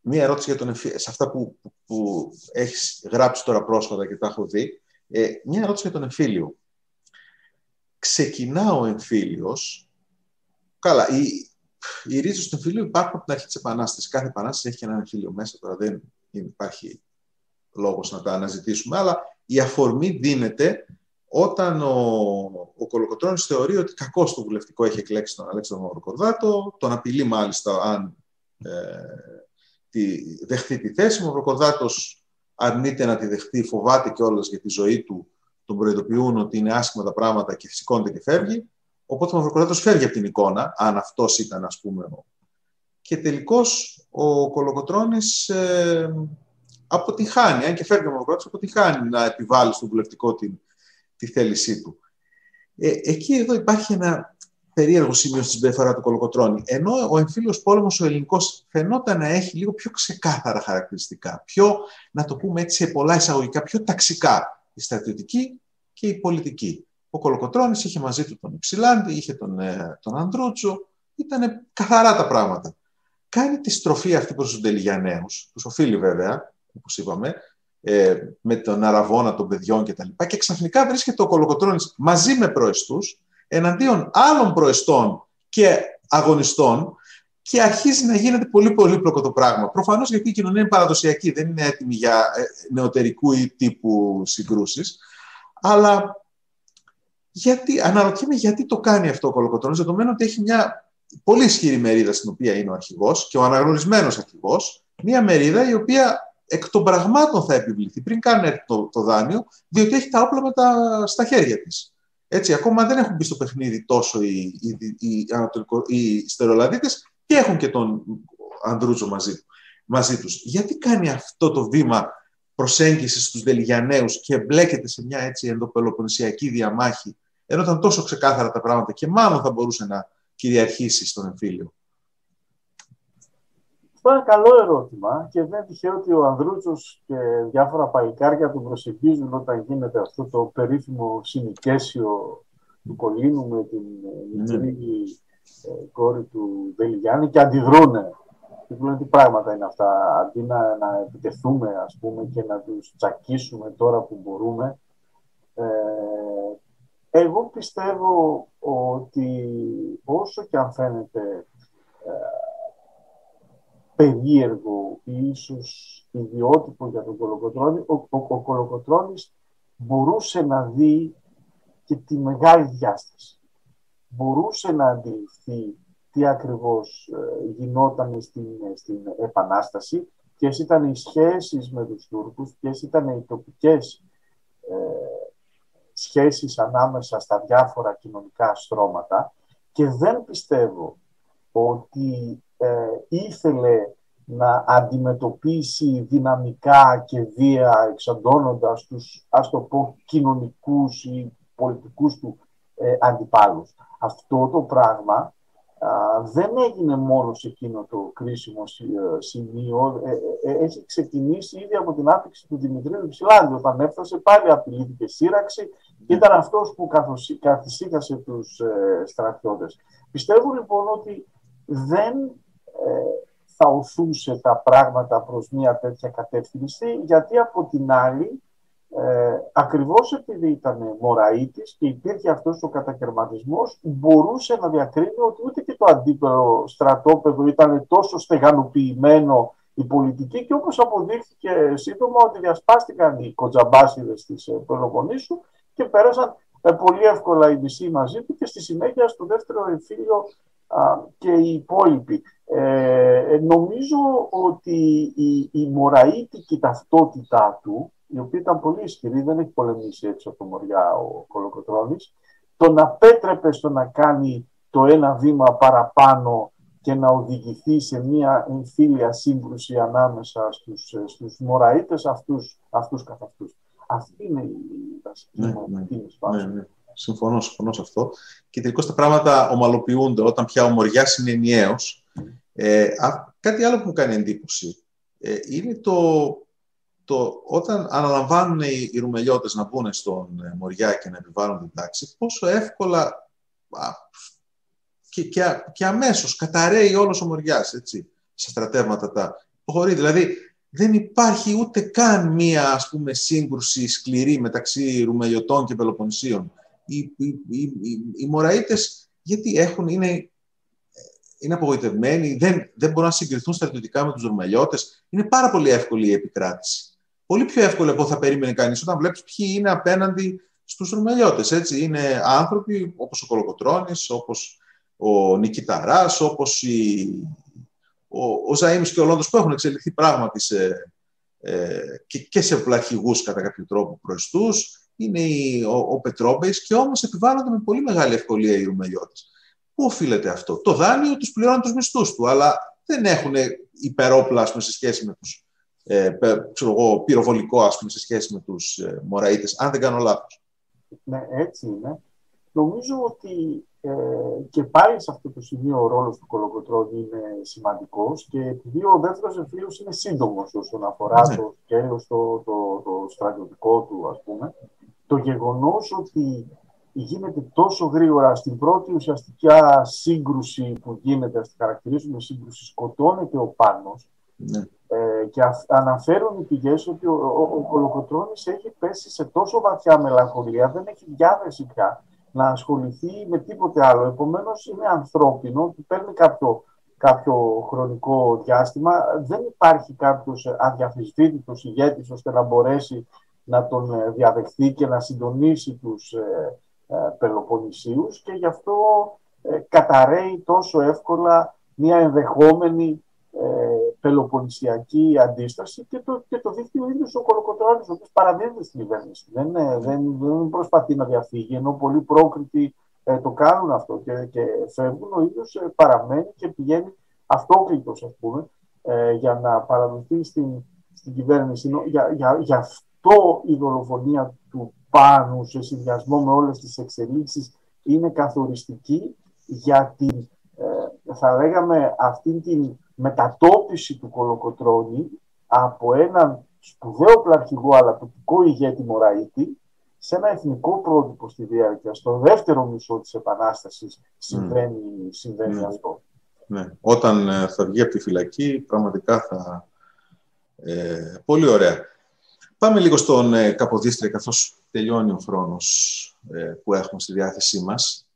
μία ερώτηση για τον σε αυτά που, που, που έχεις γράψει τώρα πρόσφατα και τα έχω δει. Ε, μία ερώτηση για τον εμφύλιο. Ξεκινά ο εμφύλιος, καλά, οι, οι ρίζες του εμφύλιου υπάρχουν από την αρχή της Επανάστασης. Κάθε Επανάσταση έχει και ένα εμφύλιο μέσα, τώρα δεν υπάρχει λόγος να τα αναζητήσουμε, αλλά η αφορμή δίνεται όταν ο, ο Κολοκοτρώνης θεωρεί ότι κακό το βουλευτικό έχει εκλέξει τον Αλέξανδρο Μαυροκορδάτο, τον απειλεί μάλιστα αν ε, τη, δεχτεί τη θέση. Ο Μαυροκορδάτος αρνείται να τη δεχτεί, φοβάται κιόλας για τη ζωή του, τον προειδοποιούν ότι είναι άσχημα τα πράγματα και σηκώνεται και φεύγει. Οπότε ο Μαυροκορδάτος φεύγει από την εικόνα, αν αυτός ήταν ας πούμε. Και τελικώς ο Κολοκοτρώνης ε, αποτυχάνει, αν και φεύγει ο Μαυροκορδάτος, αποτυχάνει να επιβάλλει στο βουλευτικό την τη θέλησή του. Ε, εκεί εδώ υπάρχει ένα περίεργο σημείο στην συμπεριφορά του Κολοκοτρώνη. Ενώ ο εμφύλιος πόλεμος, ο ελληνικός, φαινόταν να έχει λίγο πιο ξεκάθαρα χαρακτηριστικά. Πιο, να το πούμε έτσι σε πολλά εισαγωγικά, πιο ταξικά. Η στρατιωτική και η πολιτική. Ο Κολοκοτρώνης είχε μαζί του τον Υψηλάντη, είχε τον, ε, τον Ανδρούτσο. Ήταν καθαρά τα πράγματα. Κάνει τη στροφή αυτή προς τους Ντελιγιανέους, τους οφείλει βέβαια, όπως είπαμε, ε, με τον αραβόνα των παιδιών κτλ. Και, και ξαφνικά βρίσκεται ο Κολοκοτρώνης μαζί με προεστούς εναντίον άλλων προεστών και αγωνιστών και αρχίζει να γίνεται πολύ πολύπλοκο το πράγμα. Προφανώς γιατί η κοινωνία είναι παραδοσιακή, δεν είναι έτοιμη για ε, νεωτερικού ή τύπου συγκρούσεις. Αλλά γιατί, αναρωτιέμαι γιατί το κάνει αυτό ο Κολοκοτρώνης, δεδομένου ότι έχει μια πολύ ισχυρή μερίδα στην οποία είναι ο αρχηγός και ο αναγνωρισμένος αρχηγός, μια μερίδα η οποία εκ των πραγμάτων θα επιβληθεί πριν καν έρθει το, το δάνειο, διότι έχει τα όπλα με τα, στα χέρια της. Έτσι, ακόμα δεν έχουν μπει στο παιχνίδι τόσο οι, οι, οι, οι στερολαδίτες και έχουν και τον Ανδρούζο μαζί, μαζί τους. Γιατί κάνει αυτό το βήμα προσέγγισης στους Δελιγιανέους και μπλέκεται σε μια έτσι ενδοπελοποννησιακή διαμάχη, ενώ ήταν τόσο ξεκάθαρα τα πράγματα και μάλλον θα μπορούσε να κυριαρχήσει στον εμφύλιο. Αυτό είναι καλό ερώτημα και δεν τυχαίο ότι ο Ανδρούτσος και διάφορα παλικάρια του προσεγγίζουν όταν γίνεται αυτό το περίφημο συνοικέσιο του Κολίνου με την ναι. μικρή ε, κόρη του Δελιγιάννη και αντιδρούνε. Και λένε τι πράγματα είναι αυτά, αντί να, να επιτεθούμε ας πούμε και να τους τσακίσουμε τώρα που μπορούμε. Ε, εγώ πιστεύω ότι όσο και αν φαίνεται ε, περίεργο ή ίσως ιδιότυπο για τον Κολοκοτρώνη, ο, ο, ο Κολοκοτρώνης μπορούσε να δει και τη μεγάλη διάσταση. Μπορούσε να αντιληφθεί τι ακριβώς ε, γινόταν στην, στην Επανάσταση, ποιες ήταν οι σχέσεις με τους Τούρκους, ποιες ήταν οι τοπικές ε, σχέσεις ανάμεσα στα διάφορα κοινωνικά στρώματα και δεν πιστεύω ότι ε, ήθελε να αντιμετωπίσει δυναμικά και βία εξαντώνοντας τους, ας το πω, κοινωνικούς ή πολιτικούς του ε, αντιπάλους. Αυτό το πράγμα δεν έγινε μόνος σε εκείνο το κρίσιμο ε, σημείο. Ε, ε, έχει ξεκινήσει ήδη από την άφηξη του Δημητρίου Ψηλάνδη. Όταν έφτασε πάλι απειλήθηκε σύραξη και ήταν αυτός που καθησύχασε τους στρατιώτες. Πιστεύω λοιπόν ότι δεν θα οθούσε τα πράγματα προς μια τέτοια κατεύθυνση γιατί από την άλλη ε, ακριβώς επειδή ήταν μωραΐτης και υπήρχε αυτός ο κατακαιρματισμός, μπορούσε να διακρίνει ότι ούτε και το αντίπερο στρατόπεδο ήταν τόσο στεγανοποιημένο η πολιτική και όπως αποδείχθηκε σύντομα ότι διασπάστηκαν οι κοτζαμπάσιδες της ε, Πελοποννήσου και πέρασαν ε, πολύ εύκολα οι μισοί μαζί του και στη συνέχεια στο δεύτερο εμφύλιο και οι υπόλοιποι. Ε, νομίζω ότι η, η μωραΐτικη ταυτότητά του η οποία ήταν πολύ ισχυρή, δεν έχει πολεμήσει έτσι από το Μοριά ο Κολοκοτρώνης, τον απέτρεπε στο να κάνει το ένα βήμα παραπάνω και να οδηγηθεί σε μια εμφύλια σύγκρουση ανάμεσα στους, στους Μωραΐτες αυτούς, αυτούς καθ' αυτούς. Αυτή είναι η βασική ναι, ναι, ναι, ναι. Συμφωνώ, συμφωνώ σε αυτό. Και τελικώς τα πράγματα ομαλοποιούνται όταν πια ο Μοριάς είναι ενιαίος. Ε, κάτι άλλο που μου κάνει εντύπωση ε, είναι το το, όταν αναλαμβάνουν οι, οι ρουμελιώτες να μπουν στον ε, Μοριά και να επιβάλλουν την τάξη, πόσο εύκολα και, και, και αμέσως καταραίει όλος ο Μοριάς, έτσι, σε στρατεύματα τα προχωρεί. Δηλαδή, δεν υπάρχει ούτε καν μία, ας πούμε, σύγκρουση σκληρή μεταξύ Ρουμελιωτών και Πελοποννησίων. Οι, οι, οι, οι, οι Μωραΐτες, γιατί έχουν, είναι είναι απογοητευμένοι, δεν, δεν μπορούν να συγκριθούν στρατιωτικά με τους Ρουμελιώτες. Είναι πάρα πολύ εύκολη η επικράτηση πολύ πιο εύκολο από θα περίμενε κανείς όταν βλέπεις ποιοι είναι απέναντι στους Ρουμελιώτες. Έτσι. Είναι άνθρωποι όπως ο Κολοκοτρώνης, όπως ο Νικηταράς, όπως η, ο, ο Ζαΐμις και ο Λόντος που έχουν εξελιχθεί πράγματι σε, ε, και, και σε πλαχηγούς κατά κάποιο τρόπο προς τους. Είναι η, ο, ο Πετρόμπεϊς και όμως επιβάλλονται με πολύ μεγάλη ευκολία οι Ρουμελιώτες. Πού οφείλεται αυτό; Το δάνειο τους πληρώνει τους μισθούς του, αλλά δεν έχουν υπερόπλα σε σχέση με τους ε, ξέρω εγώ, πυροβολικό ας πούμε, σε σχέση με τους ε, Μωραΐτες, αν δεν κάνω λάθος. Ναι, έτσι είναι. Νομίζω ότι ε, και πάλι σε αυτό το σημείο ο ρόλος του Κολοκοτρώνη είναι σημαντικός και επειδή ο δεύτερος εμφύλιος είναι σύντομος όσον αφορά ναι. το σκέλος, το, το, το στρατιωτικό του ας πούμε, το γεγονός ότι γίνεται τόσο γρήγορα στην πρώτη ουσιαστικά σύγκρουση που γίνεται, στη χαρακτηρίζουμε σύγκρουση, σκοτώνεται ο Πάνος, ναι. Ε, και αναφέρουν οι πηγές ότι ο, ο, ο έχει πέσει σε τόσο βαθιά μελαγχολία, δεν έχει διάθεση πια να ασχοληθεί με τίποτε άλλο. Επομένως είναι ανθρώπινο που παίρνει κάποιο, κάποιο χρονικό διάστημα. Δεν υπάρχει κάποιος αδιαφυσβήτητος ηγέτης ώστε να μπορέσει να τον ε, διαδεχθεί και να συντονίσει τους ε, ε, Πελοποννησίους και γι' αυτό ε, καταραίει τόσο εύκολα μια ενδεχόμενη πελοποννησιακή αντίσταση και το, και το δείχνει ο ίδιο ο Κολοκοτρώνη, ο οποίος παραδίδεται στην κυβέρνηση. Δεν, δεν, δεν προσπαθεί να διαφύγει, ενώ πολλοί πρόκριτοι ε, το κάνουν αυτό και, και φεύγουν. Ο ίδιος ε, παραμένει και πηγαίνει αυτόκλητος, ας πούμε, ε, για να παραδοθεί στην, στην κυβέρνηση. Για, για, για αυτό η δολοφονία του Πάνου σε συνδυασμό με όλες τις εξελίξεις είναι καθοριστική για την, ε, θα λέγαμε, αυτή την μετατόπιση του Κολοκοτρώνη από έναν σπουδαίο πλαρχηγό αλλά τοπικό ηγέτη Μωραήτη σε ένα εθνικό πρότυπο στη διάρκεια. Στο δεύτερο μισό της Επανάστασης συμβαίνει, mm. συμβαίνει mm. αυτό. Ναι. Όταν ε, θα βγει από τη φυλακή, πραγματικά θα... Ε, πολύ ωραία. Πάμε λίγο στον ε, Καποδίστρια, καθώς τελειώνει ο χρόνος ε, που έχουμε στη διάθεσή μας.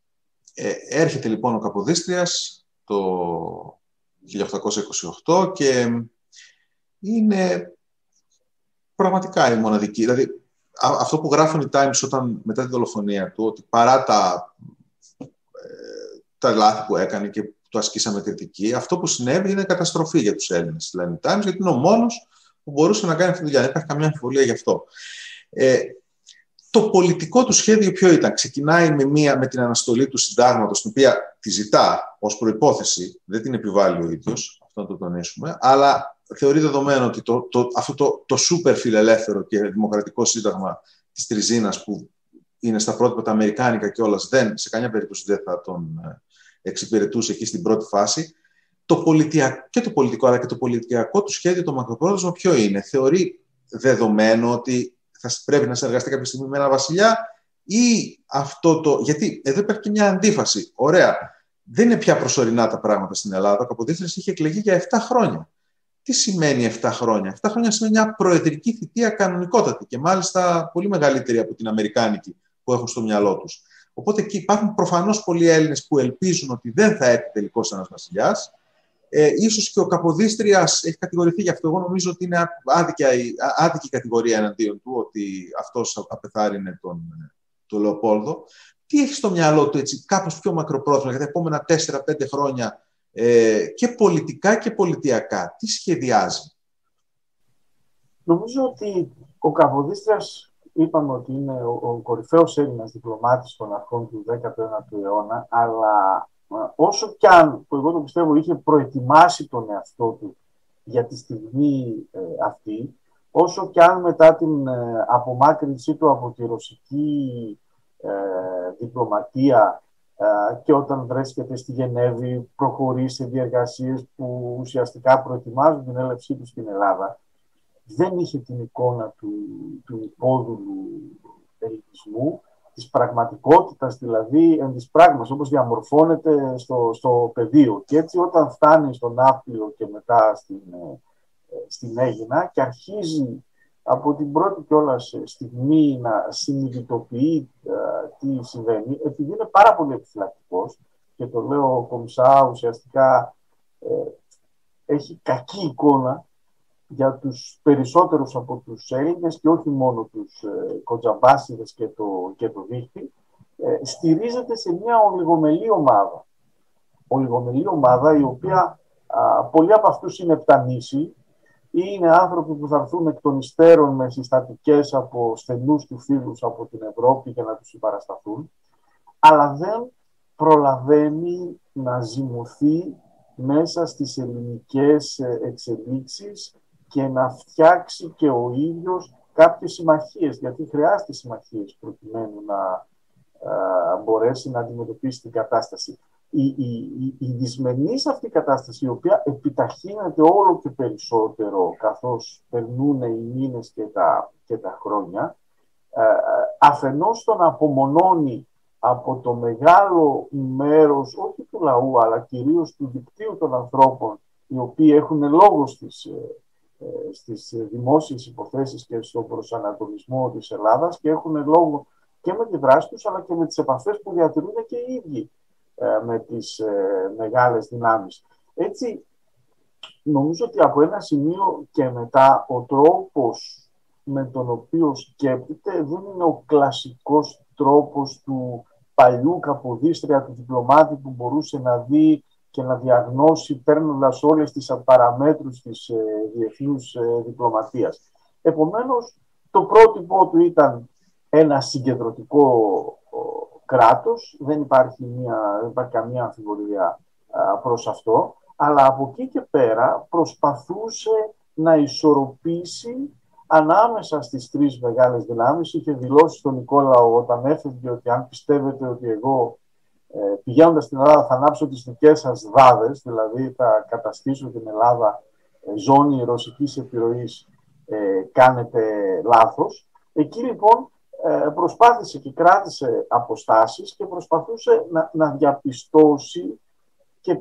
Ε, έρχεται λοιπόν ο Καποδίστριας το 1828 και είναι πραγματικά η μοναδική. Δηλαδή, αυτό που γράφουν οι Times όταν, μετά τη δολοφονία του, ότι παρά τα, ε, τα λάθη που έκανε και το ασκήσαμε κριτική, αυτό που συνέβη είναι καταστροφή για τους Έλληνες, λένε οι Times, γιατί είναι ο μόνος που μπορούσε να κάνει αυτή τη δουλειά. Δεν υπάρχει καμιά αμφιβολία γι' αυτό. Ε, το πολιτικό του σχέδιο ποιο ήταν. Ξεκινάει με, μία, με την αναστολή του συντάγματος, την οποία τη ζητά ως προϋπόθεση, δεν την επιβάλλει ο ίδιος, αυτό να το τονίσουμε, αλλά θεωρεί δεδομένο ότι το, το, αυτό το, το σούπερ φιλελεύθερο και δημοκρατικό σύνταγμα της Τριζίνας που είναι στα πρότυπα τα αμερικάνικα και όλα, δεν, σε καμιά περίπτωση δεν θα τον εξυπηρετούσε εκεί στην πρώτη φάση. Το πολιτιακό, και το πολιτικό αλλά και το πολιτικό του σχέδιο, το μακροπρόθεσμο, ποιο είναι; Θεωρεί δεδομένο ότι θα πρέπει να συνεργαστεί κάποια στιγμή με ένα βασιλιά ή αυτό το. Γιατί εδώ υπάρχει και μια αντίφαση. Ωραία. Δεν είναι πια προσωρινά τα πράγματα στην Ελλάδα. Ο Καποδίστρια είχε εκλεγεί για 7 χρόνια. Τι σημαίνει 7 χρόνια; 7 χρόνια σημαίνει μια προεδρική θητεία κανονικότατη και μάλιστα πολύ μεγαλύτερη από την Αμερικάνικη που έχουν στο μυαλό τους. Οπότε εκεί υπάρχουν προφανώς πολλοί Έλληνες που ελπίζουν ότι δεν θα έρθει τελικώ ένας βασιλιάς. Ε, ίσως και ο Καποδίστριας έχει κατηγορηθεί γι' αυτό. Εγώ νομίζω ότι είναι άδικη, άδικη κατηγορία εναντίον του, ότι αυτός απεθάρρυνε τον, τον Λεοπόλδο. Τι έχει στο μυαλό του έτσι, κάπως πιο μακροπρόθεσμα για τα επόμενα 4-5 χρόνια ε, και πολιτικά και πολιτιακά. Τι σχεδιάζει; Νομίζω ότι ο Καποδίστριας είπαμε ότι είναι ο, ο κορυφαίος Έλληνας διπλωμάτης των αρχών του 19ου αιώνα, αλλά όσο κι αν, που εγώ το πιστεύω, είχε προετοιμάσει τον εαυτό του για τη στιγμή ε, αυτή, όσο κι αν μετά την ε, απομάκρυνσή του από τη ρωσική ε, διπλωματία και όταν βρέσκεται στη Γενέβη προχωρεί σε διεργασίες που ουσιαστικά προετοιμάζουν την έλευσή τους στην Ελλάδα, δεν είχε την εικόνα του, του υπόδουλου ελληνισμού της πραγματικότητας, δηλαδή εν της πράγματος, όπως διαμορφώνεται στο, στο πεδίο. Και έτσι όταν φτάνει στον Ναύπλιο και μετά στην, ε, στην Έγινα και αρχίζει από την πρώτη κιόλας στιγμή να συνειδητοποιεί ε, τι συμβαίνει, επειδή είναι πάρα πολύ επιφυλακτικός και το λέω ο Κομισά ουσιαστικά ε, έχει κακή εικόνα για τους περισσότερους από τους Έλληνες και όχι μόνο τους ε, και το, και το δίχτυ, ε, στηρίζεται σε μια ολιγομελή ομάδα. Ολιγομελή ομάδα η οποία α, πολλοί από αυτούς είναι πτανήσιοι ή είναι άνθρωποι που θα έρθουν εκ των υστέρων με συστατικές από στενούς του φίλους από την Ευρώπη για να τους συμπαρασταθούν, αλλά δεν προλαβαίνει να ζυμωθεί μέσα στις ελληνικές ε, εξελίξεις και να φτιάξει και ο ίδιος κάποιες συμμαχίες, γιατί χρειάζεται συμμαχίες προκειμένου να μπορέσει να αντιμετωπίσει την κατάσταση. Η, η, η, η δυσμενής αυτή κατάσταση, η οποία επιταχύνεται όλο και περισσότερο καθώς περνούν οι μήνες και τα, και τα χρόνια, α, αφενός τον απομονώνει από το μεγάλο μέρος, όχι του λαού, αλλά κυρίως του δικτύου των ανθρώπων, οι οποίοι έχουν λόγος στις, ε, ε, στις δημόσιες υποθέσεις και στον προσανατολισμό της Ελλάδας και έχουν λόγο και με τη δράση τους αλλά και με τις επαφές που διατηρούν και οι ίδιοι. ε, με τις ε, μεγάλες δυνάμεις. Έτσι, νομίζω ότι από ένα σημείο και μετά ο τρόπος με τον οποίο σκέπτεται δεν είναι ο κλασικός τρόπος του παλιού καποδίστρια του διπλωμάτη που μπορούσε να δει και να διαγνώσει παίρνοντας όλες τις παραμέτρους της ε, διεθνούς ε, διπλωματίας. Επομένως, το πρότυπο του ήταν ένα συγκεντρωτικό κράτος, δεν υπάρχει, μια, δεν υπάρχει καμία αμφιβολία προς αυτό, αλλά από εκεί και πέρα προσπαθούσε να ισορροπήσει ανάμεσα στις τρεις μεγάλες δυνάμεις. Είχε δηλώσει στον Νικόλαο όταν έφευγε ότι αν πιστεύετε ότι εγώ ε, πηγαίνοντας στην Ελλάδα θα ανάψω τις δικές σας δάδες, δηλαδή θα καταστήσω την Ελλάδα ε, ζώνη ρωσικής επιρροής, ε, κάνετε λάθος. Εκεί λοιπόν ε, προσπάθησε και κράτησε αποστάσεις και προσπαθούσε να, να διαπιστώσει και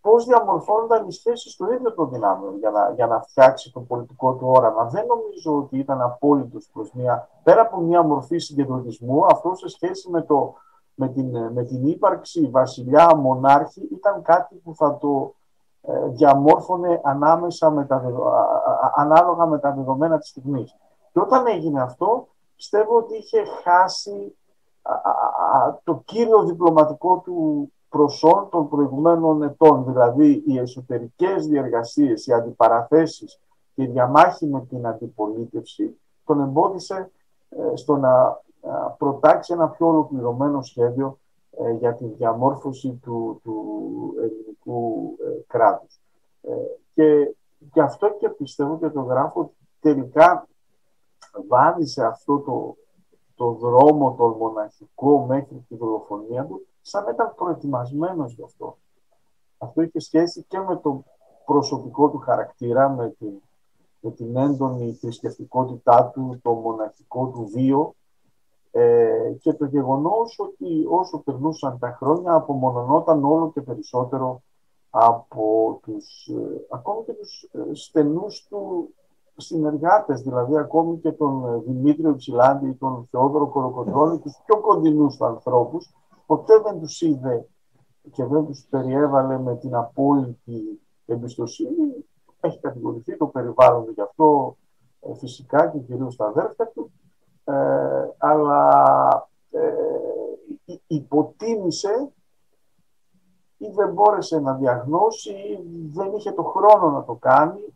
πώς διαμορφώνονταν οι σχέσεις στο ίδιο των δυνάμεων για να, για να φτιάξει το πολιτικό του όραμα. Δεν νομίζω ότι ήταν απόλυτος προς μια, πέρα από μια μορφή συγκεντρωτισμού, αυτό σε σχέση με το με την, με την ύπαρξη βασιλιά μονάρχη ήταν κάτι που θα το ε, διαμόρφωνε ανάμεσα με τα, ανάλογα με τα δεδομένα της στιγμής. Και όταν έγινε αυτό, πιστεύω ότι είχε χάσει το κύριο διπλωματικό του προσόν των προηγουμένων ετών. Δηλαδή, οι εσωτερικές διεργασίες, οι αντιπαραθέσεις και η διαμάχη με την αντιπολίτευση τον εμπόδισε ε, στο να προτάξει ένα πιο ολοκληρωμένο σχέδιο ε, για τη διαμόρφωση του, του ελληνικού ε, κράτους. Ε, και γι' αυτό και πιστεύω και το γράφω ότι τελικά βάδισε αυτό το, το δρόμο, το μοναχικό μέχρι τη δολοφονία του σαν να ήταν προετοιμασμένος γι' αυτό. Αυτό είχε σχέση και με το προσωπικό του χαρακτήρα, με την, με την έντονη θρησκευτικότητά του, το μοναχικό του βίο ε, και το γεγονός ότι όσο περνούσαν τα χρόνια απομονωνόταν όλο και περισσότερο από τους, ε, ακόμη και τους ε, στενούς του συνεργάτες, δηλαδή ακόμη και τον ε, Δημήτριο Ψηλάντη, τον Θεόδωρο Κοροκοντρώνη, τους πιο κοντινούς τους ανθρώπους, ποτέ δεν τους είδε και δεν τους περιέβαλε με την απόλυτη εμπιστοσύνη. Έχει κατηγορηθεί το περιβάλλον γι' αυτό φυσικά και κυρίως στα αδέρφια του, ε, αλλά ε, υποτίμησε ή δεν μπόρεσε να διαγνώσει ή δεν είχε το χρόνο να το κάνει ε,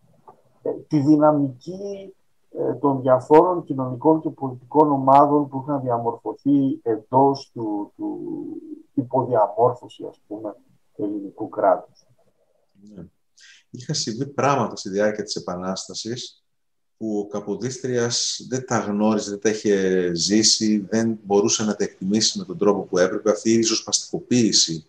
τη δυναμική ε, των διαφόρων κοινωνικών και πολιτικών ομάδων που είχαν διαμορφωθεί εντός του, του υποδιαμόρφωση ας πούμε του ελληνικού κράτους. Ναι. Είχα συμβεί πράγματα στη διάρκεια της Επανάστασης που ο Καποδίστριας δεν τα γνώριζε, δεν τα είχε ζήσει, δεν μπορούσε να τα εκτιμήσει με τον τρόπο που έπρεπε. Αυτή η ριζοσπαστικοποίηση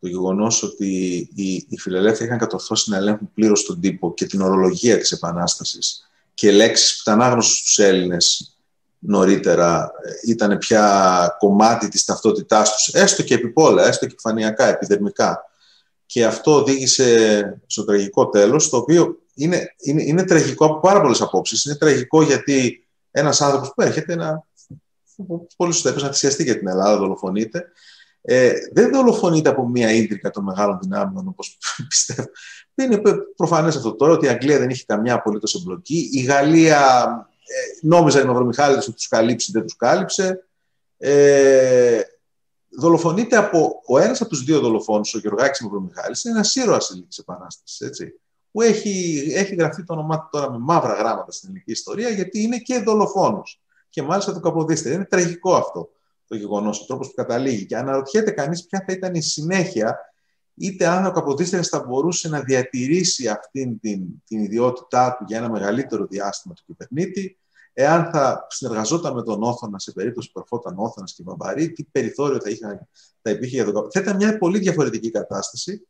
το γεγονός ότι οι, οι φιλελεύθεροι είχαν κατορθώσει να ελέγχουν πλήρως τον τύπο και την ορολογία της Επανάστασης και λέξεις που ήταν άγνωστες στους Έλληνες νωρίτερα ε, ήταν πια κομμάτι της ταυτότητάς τους, έστω και επιπόλαια, έστω και επιφανειακά, επιδερμικά. Και αυτό οδήγησε στο τραγικό τέλος, το οποίο είναι, είναι, είναι τραγικό από πάρα πολλές απόψεις. Είναι τραγικό γιατί ένας άνθρωπος που έρχεται να, πολύ σωστά να θυσιαστεί για την Ελλάδα, δολοφονείται, ε, δεν δολοφονείται από μία ίντρικα των μεγάλων δυνάμεων, όπως πιστεύω. Δεν είναι προφανές αυτό τώρα ότι η Αγγλία δεν είχε καμιά απολύτως εμπλοκή. Η Γαλλία ε, νόμιζα η Μαυρομιχάλης ότι τους καλύψει, δεν τους κάλυψε. Ε, δολοφονείται από ο ένας από τους δύο δολοφόνους, ο Γεωργάκης Μαυρομιχάλης, είναι ένα ήρωα τη Επανάστασης. Που έχει, έχει γραφτεί το όνομά του τώρα με μαύρα γράμματα στην ελληνική ιστορία, γιατί είναι και δολοφόνος. Και μάλιστα το καποδίστε. Είναι τραγικό αυτό το γεγονός, ο τρόπος που καταλήγει. Και αναρωτιέται κανείς ποια θα ήταν η συνέχεια, είτε αν ο Καποδίστριας θα μπορούσε να διατηρήσει αυτήν την, την ιδιότητά του για ένα μεγαλύτερο διάστημα του κυβερνήτη, εάν θα συνεργαζόταν με τον Όθωνα σε περίπτωση που ερχόταν Όθωνας και Βαμπαρή, τι περιθώριο θα, είχε, θα υπήρχε για τον Καποδίστρια. Θα ήταν μια πολύ διαφορετική κατάσταση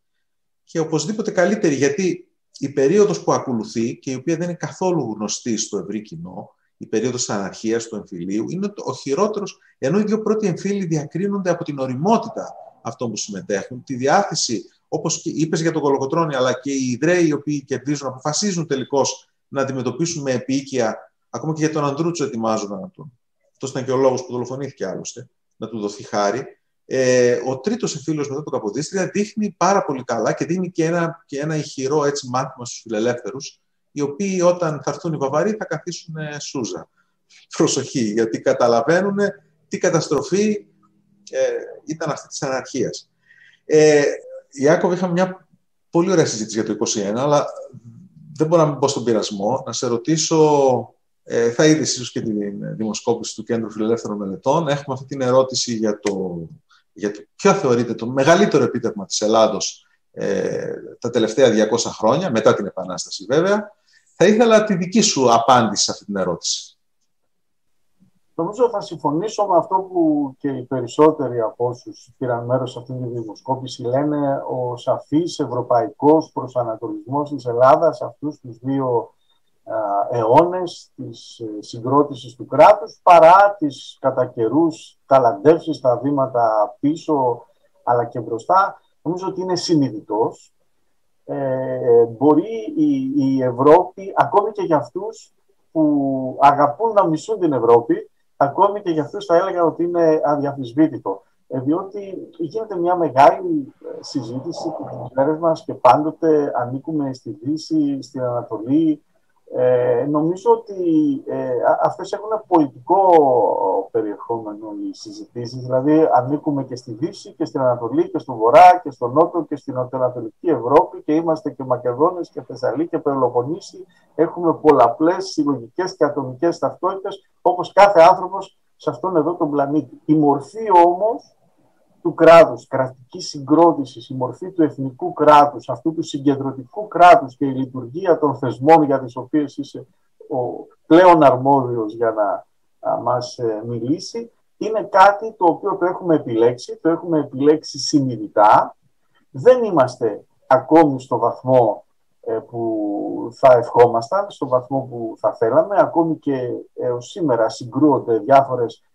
και οπωσδήποτε καλύτερη, γιατί η περίοδος που ακολουθεί και η οποία δεν είναι καθόλου γνωστή στο ευρύ κοινό, η περίοδος της αναρχίας του εμφυλίου, είναι ο χειρότερος, ενώ οι δύο πρώτοι εμφύλοι διακρίνονται από την οριμότητα αυτών που συμμετέχουν, τη διάθεση, όπως είπες για τον Κολοκοτρόνη, αλλά και οι Ιδραίοι οι οποίοι κερδίζουν, αποφασίζουν τελικώς να αντιμετωπίσουν με επίοικια, ακόμα και για τον Αντρούτσο ετοιμάζουν να τον. Αυτός ήταν και ο λόγος που δολοφονήθηκε άλλωστε, να του δοθεί χάρη. Ε, ο τρίτος εμφύλιος μετά τον Καποδίστρια δείχνει πάρα πολύ καλά και δίνει και ένα, και ένα ηχηρό έτσι, μάθημα στους φιλελεύθερους, οι οποίοι όταν θα έρθουν οι Βαβαροί θα καθίσουν σούζα. Προσοχή, γιατί καταλαβαίνουν τι καταστροφή ε, ήταν αυτή της αναρχίας. Ε, Ιάκωβ, είχαμε μια πολύ ωραία συζήτηση για το 2021, αλλά δεν μπορώ να μην πω στον πειρασμό. Να σε ρωτήσω, ε, θα είδες ίσως και τη δημοσκόπηση του Κέντρου Φιλελεύθερων Μελετών. Έχουμε αυτή την ερώτηση για το, για το ποιο θεωρείται το μεγαλύτερο επίτευγμα της Ελλάδος ε, τα τελευταία 200 χρόνια, μετά την Επανάσταση βέβαια. Θα ήθελα τη δική σου απάντηση σε αυτή την ερώτηση. Νομίζω θα συμφωνήσω με αυτό που και οι περισσότεροι από όσους πήραν μέρος σε αυτή τη δημοσκόπηση λένε ο σαφής ευρωπαϊκός προσανατολισμός της Ελλάδας σε αυτούς τους δύο αιώνες της ε, συγκρότησης του κράτους παρά τις κατά καιρούς ταλαντεύσεις στα βήματα πίσω αλλά και μπροστά. Νομίζω ότι είναι συνειδητός ε, μπορεί η, η Ευρώπη, ακόμη και για αυτούς που αγαπούν να μισούν την Ευρώπη, ακόμη και για αυτούς θα έλεγα ότι είναι αδιαφυσβήτητο. Ε, διότι γίνεται μια μεγάλη ε, συζήτηση που τις μέρες μας και πάντοτε ανήκουμε στη Δύση, στην Ανατολή, ε, νομίζω ότι ε, αυτές έχουν πολιτικό περιεχόμενο οι συζητήσεις, δηλαδή ανήκουμε και στη Δύση και στην Ανατολή και στο Βορρά και στο Νότο και στην Νοτιοανατολική Ευρώπη και είμαστε και Μακεδόνες και Θεσσαλή και Πελοποννήσι. Έχουμε πολλαπλές συλλογικές και ατομικές ταυτότητες όπως κάθε άνθρωπος σε αυτόν εδώ τον πλανήτη. Η μορφή όμως του κράτους, κρατική συγκρότησης, η μορφή του εθνικού κράτους, αυτού του συγκεντρωτικού κράτους και η λειτουργία των θεσμών για τις οποίες είσαι ο πλέον αρμόδιος για να μας ε, μιλήσει, είναι κάτι το οποίο το έχουμε επιλέξει, το έχουμε επιλέξει συνειδητά. Δεν είμαστε ακόμη στο βαθμό ε, που θα ευχόμασταν, στο βαθμό που θα θέλαμε. Ακόμη και έως σήμερα συγκρούονται διάφορες ε,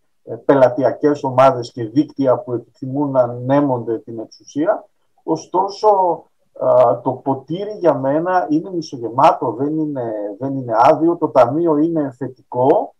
πελατειακές ομάδες και δίκτυα που επιθυμούν να ανέμονται την εξουσία. Ωστόσο, το ποτήρι για μένα είναι μισογεμάτο, δεν είναι, δεν είναι άδειο. Το ταμείο είναι θετικό.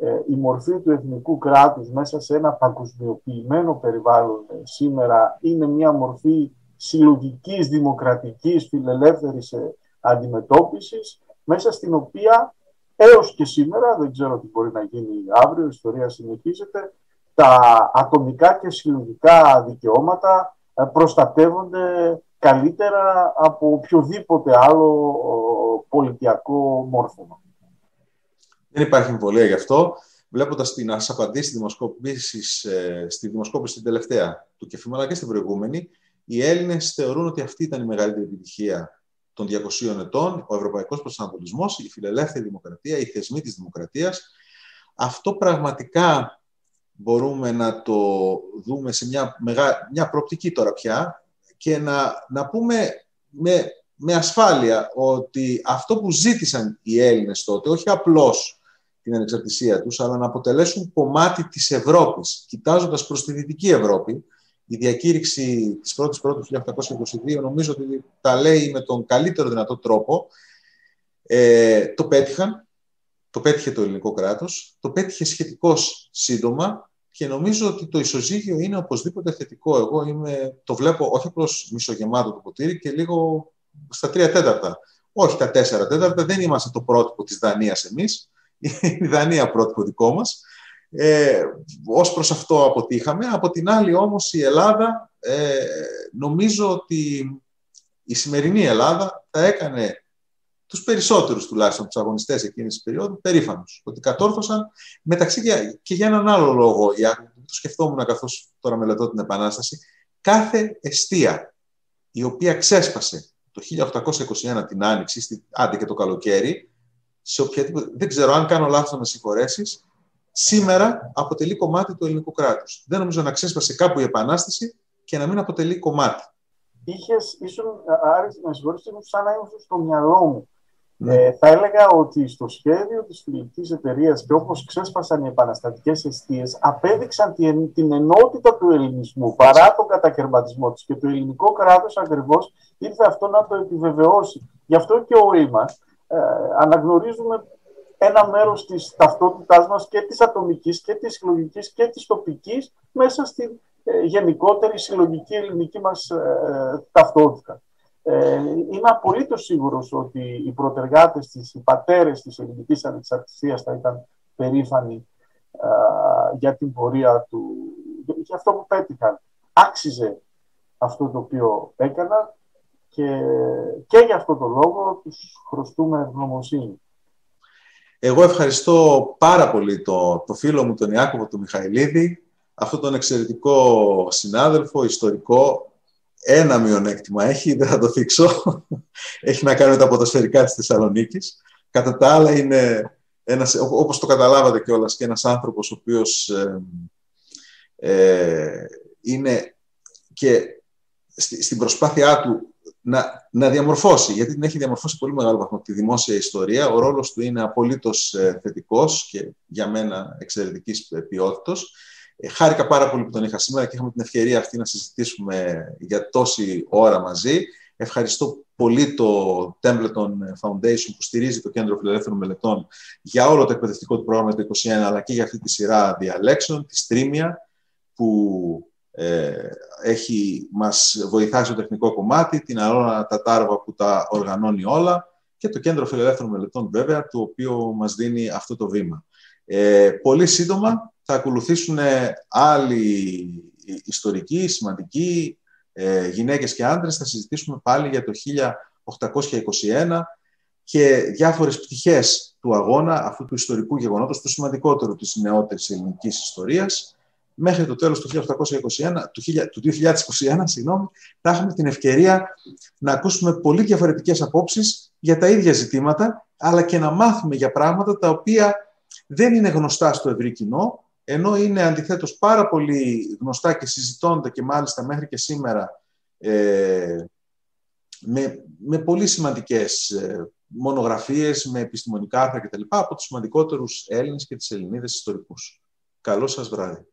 Ε, η μορφή του εθνικού κράτους μέσα σε ένα παγκοσμιοποιημένο περιβάλλον ε, σήμερα είναι μια μορφή συλλογικής, δημοκρατικής, φιλελεύθερης αντιμετώπισης, μέσα στην οποία έως και σήμερα, δεν ξέρω τι μπορεί να γίνει αύριο, η ιστορία συνεχίζεται, τα ατομικά και συλλογικά δικαιώματα ε, προστατεύονται καλύτερα από οποιοδήποτε άλλο πολιτιακό μόρφωμα. Δεν υπάρχει εμβολία γι' αυτό. Βλέποντας την απαντήσει δημοσκόπηση ε, στη δημοσκόπηση την τελευταία του Κεφίμου, αλλά και στην προηγούμενη, οι Έλληνες θεωρούν ότι αυτή ήταν η μεγαλύτερη επιτυχία των 200 ετών, ο ευρωπαϊκός προσανατολισμός, η φιλελεύθερη δημοκρατία, οι θεσμοί της δημοκρατίας. Αυτό πραγματικά μπορούμε να το δούμε σε μια, μεγα... μια προοπτική τώρα πια και να, να πούμε με, με ασφάλεια ότι αυτό που ζήτησαν οι Έλληνες τότε, όχι απλώς την ανεξαρτησία τους, αλλά να αποτελέσουν κομμάτι της Ευρώπης, κοιτάζοντας προς τη Δυτική Ευρώπη, η διακήρυξη της 1ης Πρώτου 1822 νομίζω ότι τα λέει με τον καλύτερο δυνατό τρόπο. Ε, το πέτυχαν, το πέτυχε το ελληνικό κράτος, το πέτυχε σχετικώς σύντομα και νομίζω ότι το ισοζύγιο είναι οπωσδήποτε θετικό. Εγώ είμαι, το βλέπω όχι απλώς μισογεμάτο το ποτήρι και λίγο στα τρία τέταρτα. Όχι τα τέσσερα τέταρτα, δεν είμαστε το πρότυπο της Δανίας εμείς. η Δανία πρότυπο δικό μας. Ε, ως προς αυτό αποτύχαμε. Από την άλλη όμως η Ελλάδα, ε, νομίζω ότι η σημερινή Ελλάδα θα έκανε τους περισσότερους τουλάχιστον τους αγωνιστές εκείνης της περίοδου περήφανους. Ότι κατόρθωσαν μεταξύ και για έναν άλλο λόγο, το σκεφτόμουν καθώς τώρα μελετώ την Επανάσταση, κάθε αιστεία η οποία ξέσπασε το 1821 την Άνοιξη, άντε και το καλοκαίρι, σε οποιαδήποτε, δεν ξέρω αν κάνω λάθος να με συγχωρέσεις, σήμερα αποτελεί κομμάτι του ελληνικού κράτους. Δεν νομίζω να ξέσπασε κάπου η Επανάσταση και να μην αποτελεί κομμάτι. Είχες, ήσουν, Άρης, με συγχωρείς, σαν να ήμουν στο μυαλό μου ναι. Ε, θα έλεγα ότι στο σχέδιο της φιλικής εταιρείας και όπως ξέσπασαν οι επαναστατικές αιστείες απέδειξαν την, την ενότητα του ελληνισμού παρά τον κατακαιρματισμό της και το ελληνικό κράτος ακριβώς ήρθε αυτό να το επιβεβαιώσει. Γι' αυτό και όλοι μας ε, αναγνωρίζουμε ένα μέρος της ταυτότητάς μας και της ατομικής και της συλλογικής και της τοπικής μέσα στην ε, γενικότερη συλλογική ελληνική μας ε, ταυτότητα. Ε, είμαι απολύτως σίγουρος ότι οι προτεργάτες της, οι πατέρες της ελληνικής ανεξαρτησίας θα ήταν περήφανοι για την πορεία του, για αυτό που πέτυχαν. Άξιζε αυτό το οποίο έκανα και, και για αυτό το λόγο τους χρωστούμε ευγνωμοσύνη. Εγώ ευχαριστώ πάρα πολύ το, το φίλο μου τον Ιάκωβο του Μιχαηλίδη, αυτόν τον εξαιρετικό συνάδελφο, ιστορικό, ένα μειονέκτημα έχει, δεν θα το θίξω. έχει να κάνει με τα ποδοσφαιρικά της Θεσσαλονίκης. Κατά τα άλλα είναι, ένας, όπως το καταλάβατε κιόλας, και ένας άνθρωπος ο οποίος ε, ε, είναι και στην προσπάθειά του να, να διαμορφώσει, γιατί την έχει διαμορφώσει πολύ μεγάλο βαθμό τη δημόσια ιστορία. Ο ρόλος του είναι απολύτως ε, θετικός και για μένα εξαιρετικής ποιότητας. Ε, χάρηκα πάρα πολύ που τον είχα σήμερα και είχαμε την ευκαιρία αυτή να συζητήσουμε για τόση ώρα μαζί. Ευχαριστώ πολύ το Templeton Foundation που στηρίζει το Κέντρο Φιλελεύθερων Μελετών για όλο το εκπαιδευτικό του πρόγραμμα το 2021 αλλά και για αυτή τη σειρά διαλέξεων, τη Στρίμια που ε, έχει, μας βοηθάει στο τεχνικό κομμάτι, την Αρώνα Τατάρβα που τα οργανώνει όλα και το Κέντρο Φιλελεύθερων Μελετών βέβαια, το οποίο μας δίνει αυτό το βήμα. Ε, πολύ σύντομα θα ακολουθήσουν άλλοι ιστορικοί, σημαντικοί, ε, γυναίκες και άντρες. Θα συζητήσουμε πάλι για το 1821 και διάφορες πτυχές του αγώνα, αυτού του ιστορικού γεγονότος, του σημαντικότερου της νεότερης ελληνικής ιστορίας. Μέχρι το τέλος του, 1821, του 2021 συγγνώμη, θα έχουμε την ευκαιρία να ακούσουμε πολύ διαφορετικές απόψεις για τα ίδια ζητήματα, αλλά και να μάθουμε για πράγματα τα οποία δεν είναι γνωστά στο ευρύ κοινό, ενώ είναι αντιθέτως πάρα πολύ γνωστά και συζητώνται και μάλιστα μέχρι και σήμερα ε, με, με πολύ σημαντικές ε, μονογραφίες, με επιστημονικά άρθρα κτλ. από τους σημαντικότερους Έλληνες και τις Ελληνίδες ιστορικούς. Καλό σας βράδυ.